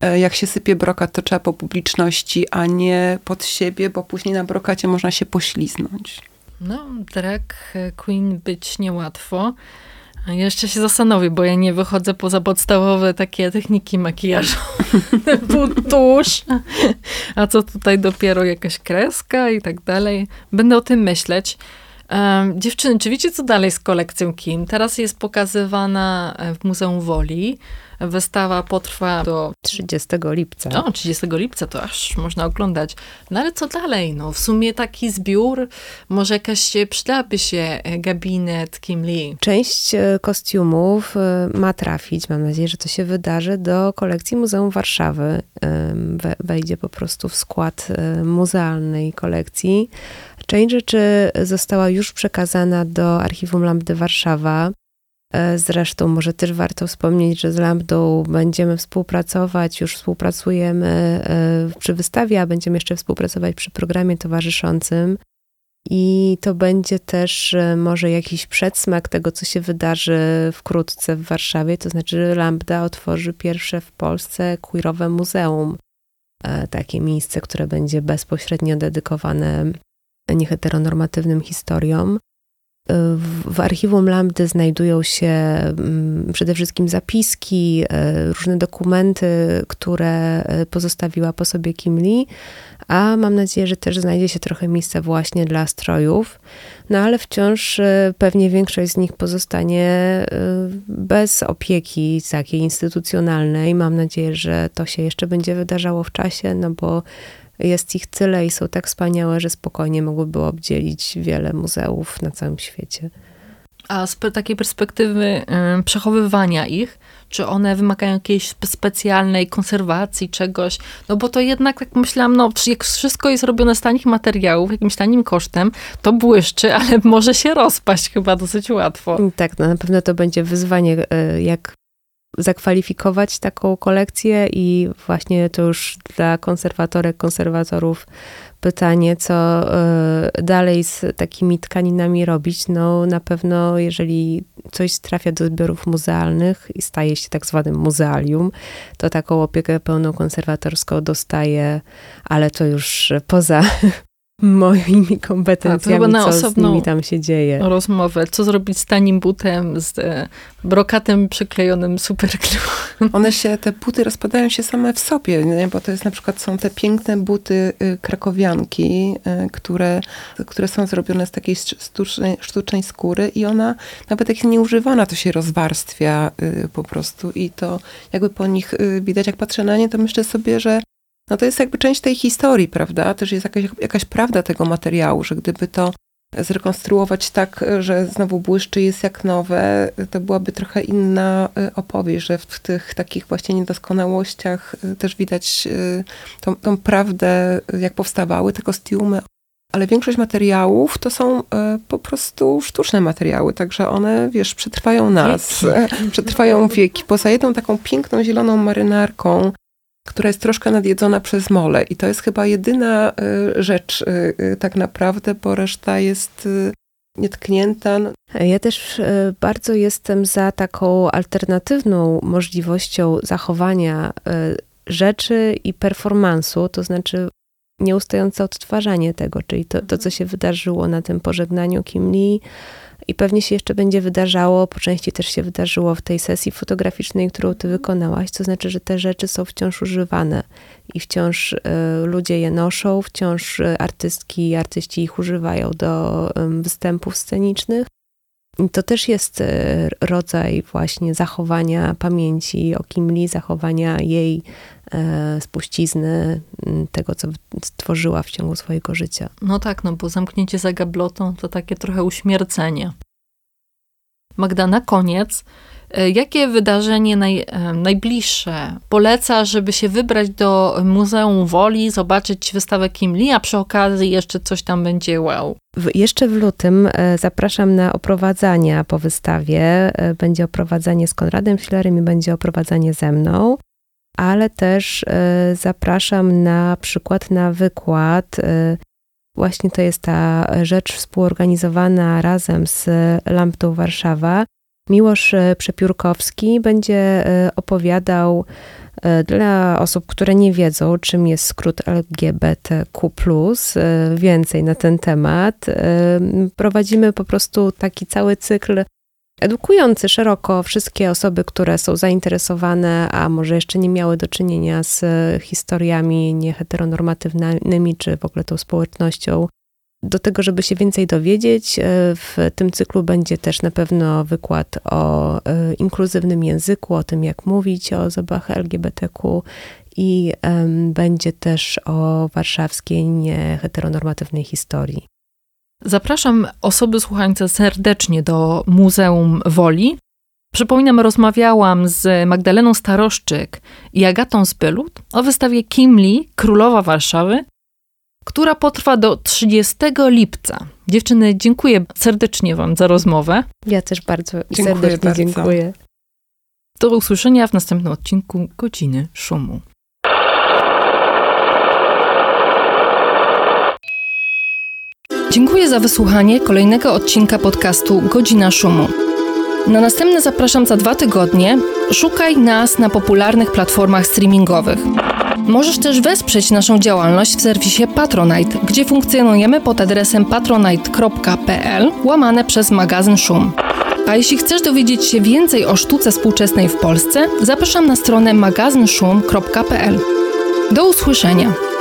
C: jak się sypie brokat, to trzeba po publiczności, a nie pod siebie, bo później na brokacie można się pośliznąć.
A: No, drag queen być niełatwo. Jeszcze się zastanowię, bo ja nie wychodzę poza podstawowe takie techniki makijażu. tusz. A co tutaj dopiero jakaś kreska i tak dalej. Będę o tym myśleć. Um, dziewczyny, czy wiecie, co dalej z kolekcją Kim? Teraz jest pokazywana w Muzeum Woli. Wystawa potrwa do
D: 30 lipca.
A: O, 30 lipca to aż można oglądać. No ale co dalej? No, w sumie taki zbiór, może jakaś przydałaby się e, gabinet Kim Lee.
D: Część e, kostiumów e, ma trafić, mam nadzieję, że to się wydarzy, do kolekcji Muzeum Warszawy. Wejdzie po prostu w skład muzealnej kolekcji. Część rzeczy została już przekazana do Archiwum Lambdy Warszawa. E, zresztą może też warto wspomnieć, że z Lambdą będziemy współpracować, już współpracujemy e, przy wystawie, a będziemy jeszcze współpracować przy programie towarzyszącym. I to będzie też e, może jakiś przedsmak tego, co się wydarzy wkrótce w Warszawie. To znaczy, Lambda otworzy pierwsze w Polsce queerowe muzeum. Takie miejsce, które będzie bezpośrednio dedykowane nieheteronormatywnym historiom. W archiwum Lambdy znajdują się mm, przede wszystkim zapiski, e, różne dokumenty, które e, pozostawiła po sobie Kim Lee, a mam nadzieję, że też znajdzie się trochę miejsca właśnie dla strojów. No ale wciąż e, pewnie większość z nich pozostanie bez opieki takiej instytucjonalnej. Mam nadzieję, że to się jeszcze będzie wydarzało w czasie, no bo jest ich tyle i są tak wspaniałe, że spokojnie mogłyby obdzielić wiele muzeów na całym świecie.
A: A z takiej perspektywy y, przechowywania ich, czy one wymagają jakiejś specjalnej konserwacji czegoś? No bo to jednak, tak myślałam, no jak wszystko jest robione z tanich materiałów, jakimś tanim kosztem, to błyszczy, ale może się rozpaść chyba dosyć łatwo.
D: Tak, no na pewno to będzie wyzwanie, y, jak zakwalifikować taką kolekcję i właśnie to już dla konserwatorek, konserwatorów pytanie, co e, dalej z takimi tkaninami robić. No na pewno, jeżeli coś trafia do zbiorów muzealnych i staje się tak zwanym muzealium, to taką opiekę pełną konserwatorską dostaje, ale to już poza moimi kompetencjami, A, na co z nimi tam się dzieje.
A: Rozmowę, co zrobić z tanim butem, z e, brokatem przyklejonym superglue.
C: One się, te buty rozpadają się same w sobie, nie? bo to jest na przykład, są te piękne buty y, krakowianki, y, które, które są zrobione z takiej sztucznej, sztucznej skóry i ona, nawet jak jest nieużywana, to się rozwarstwia y, po prostu i to jakby po nich widać, jak patrzę na nie, to myślę sobie, że no to jest jakby część tej historii, prawda? Też jest jakaś, jakaś prawda tego materiału, że gdyby to zrekonstruować tak, że znowu błyszczy jest jak nowe, to byłaby trochę inna y, opowieść, że w tych takich właśnie niedoskonałościach y, też widać y, tą, tą prawdę, jak powstawały te kostiumy. Ale większość materiałów to są po prostu sztuczne materiały, także one, wiesz, przetrwają nas, wieki. przetrwają wieki. Poza jedną taką piękną zieloną marynarką, która jest troszkę nadjedzona przez mole. I to jest chyba jedyna y, rzecz y, y, tak naprawdę, bo reszta jest nietknięta.
D: Ja też bardzo jestem za taką alternatywną możliwością zachowania rzeczy i performansu, to znaczy nieustające odtwarzanie tego, czyli to, to co się wydarzyło na tym pożegnaniu Kim Lee, i pewnie się jeszcze będzie wydarzało, po części też się wydarzyło w tej sesji fotograficznej, którą ty wykonałaś, to znaczy, że te rzeczy są wciąż używane i wciąż y, ludzie je noszą, wciąż y, artystki i artyści ich używają do y, występów scenicznych. To też jest rodzaj właśnie zachowania pamięci o Kim Lee, zachowania jej E, spuścizny tego, co stworzyła w ciągu swojego życia.
A: No tak, no bo zamknięcie za gablotą to takie trochę uśmiercenie. Magda, na koniec, e, jakie wydarzenie naj, e, najbliższe poleca, żeby się wybrać do Muzeum Woli, zobaczyć wystawę Kim Lee, a przy okazji jeszcze coś tam będzie wow?
D: W, jeszcze w lutym zapraszam na oprowadzania po wystawie. Będzie oprowadzanie z Konradem Schillerem i będzie oprowadzanie ze mną ale też e, zapraszam na przykład na wykład. E, właśnie to jest ta rzecz współorganizowana razem z Lamptą Warszawa. Miłosz e, Przepiórkowski będzie opowiadał dla osób, które nie wiedzą, czym jest skrót LGBTQ, więcej na ten temat. Prowadzimy po prostu taki cały cykl edukujący szeroko wszystkie osoby, które są zainteresowane, a może jeszcze nie miały do czynienia z historiami nieheteronormatywnymi, czy w ogóle tą społecznością. Do tego, żeby się więcej dowiedzieć, e, w tym cyklu będzie też na pewno wykład o e, inkluzywnym języku, o tym, jak mówić o osobach LGBTQ i będzie też o warszawskiej nieheteronormatywnej historii.
A: Zapraszam osoby słuchające serdecznie do Muzeum Woli. Przypominam, rozmawiałam z Magdaleną Staroszczyk i Agatą Zbylut o wystawie Kimli, Królowa Warszawy, która potrwa do 30 lipca. Dziewczyny, dziękuję serdecznie Wam za rozmowę.
D: Ja też bardzo dziękuję serdecznie bardzo. dziękuję.
A: Do usłyszenia w następnym odcinku Godziny Szumu. Dziękuję za wysłuchanie kolejnego odcinka podcastu Godzina Szumu. Na następne zapraszam za dwa tygodnie. Szukaj nas na popularnych platformach streamingowych. Możesz też wesprzeć naszą działalność w serwisie Patronite, gdzie funkcjonujemy pod adresem patronite.pl łamane przez magazyn Szum. A jeśli chcesz dowiedzieć się więcej o sztuce współczesnej w Polsce, zapraszam na stronę magazynszum.pl. Do usłyszenia!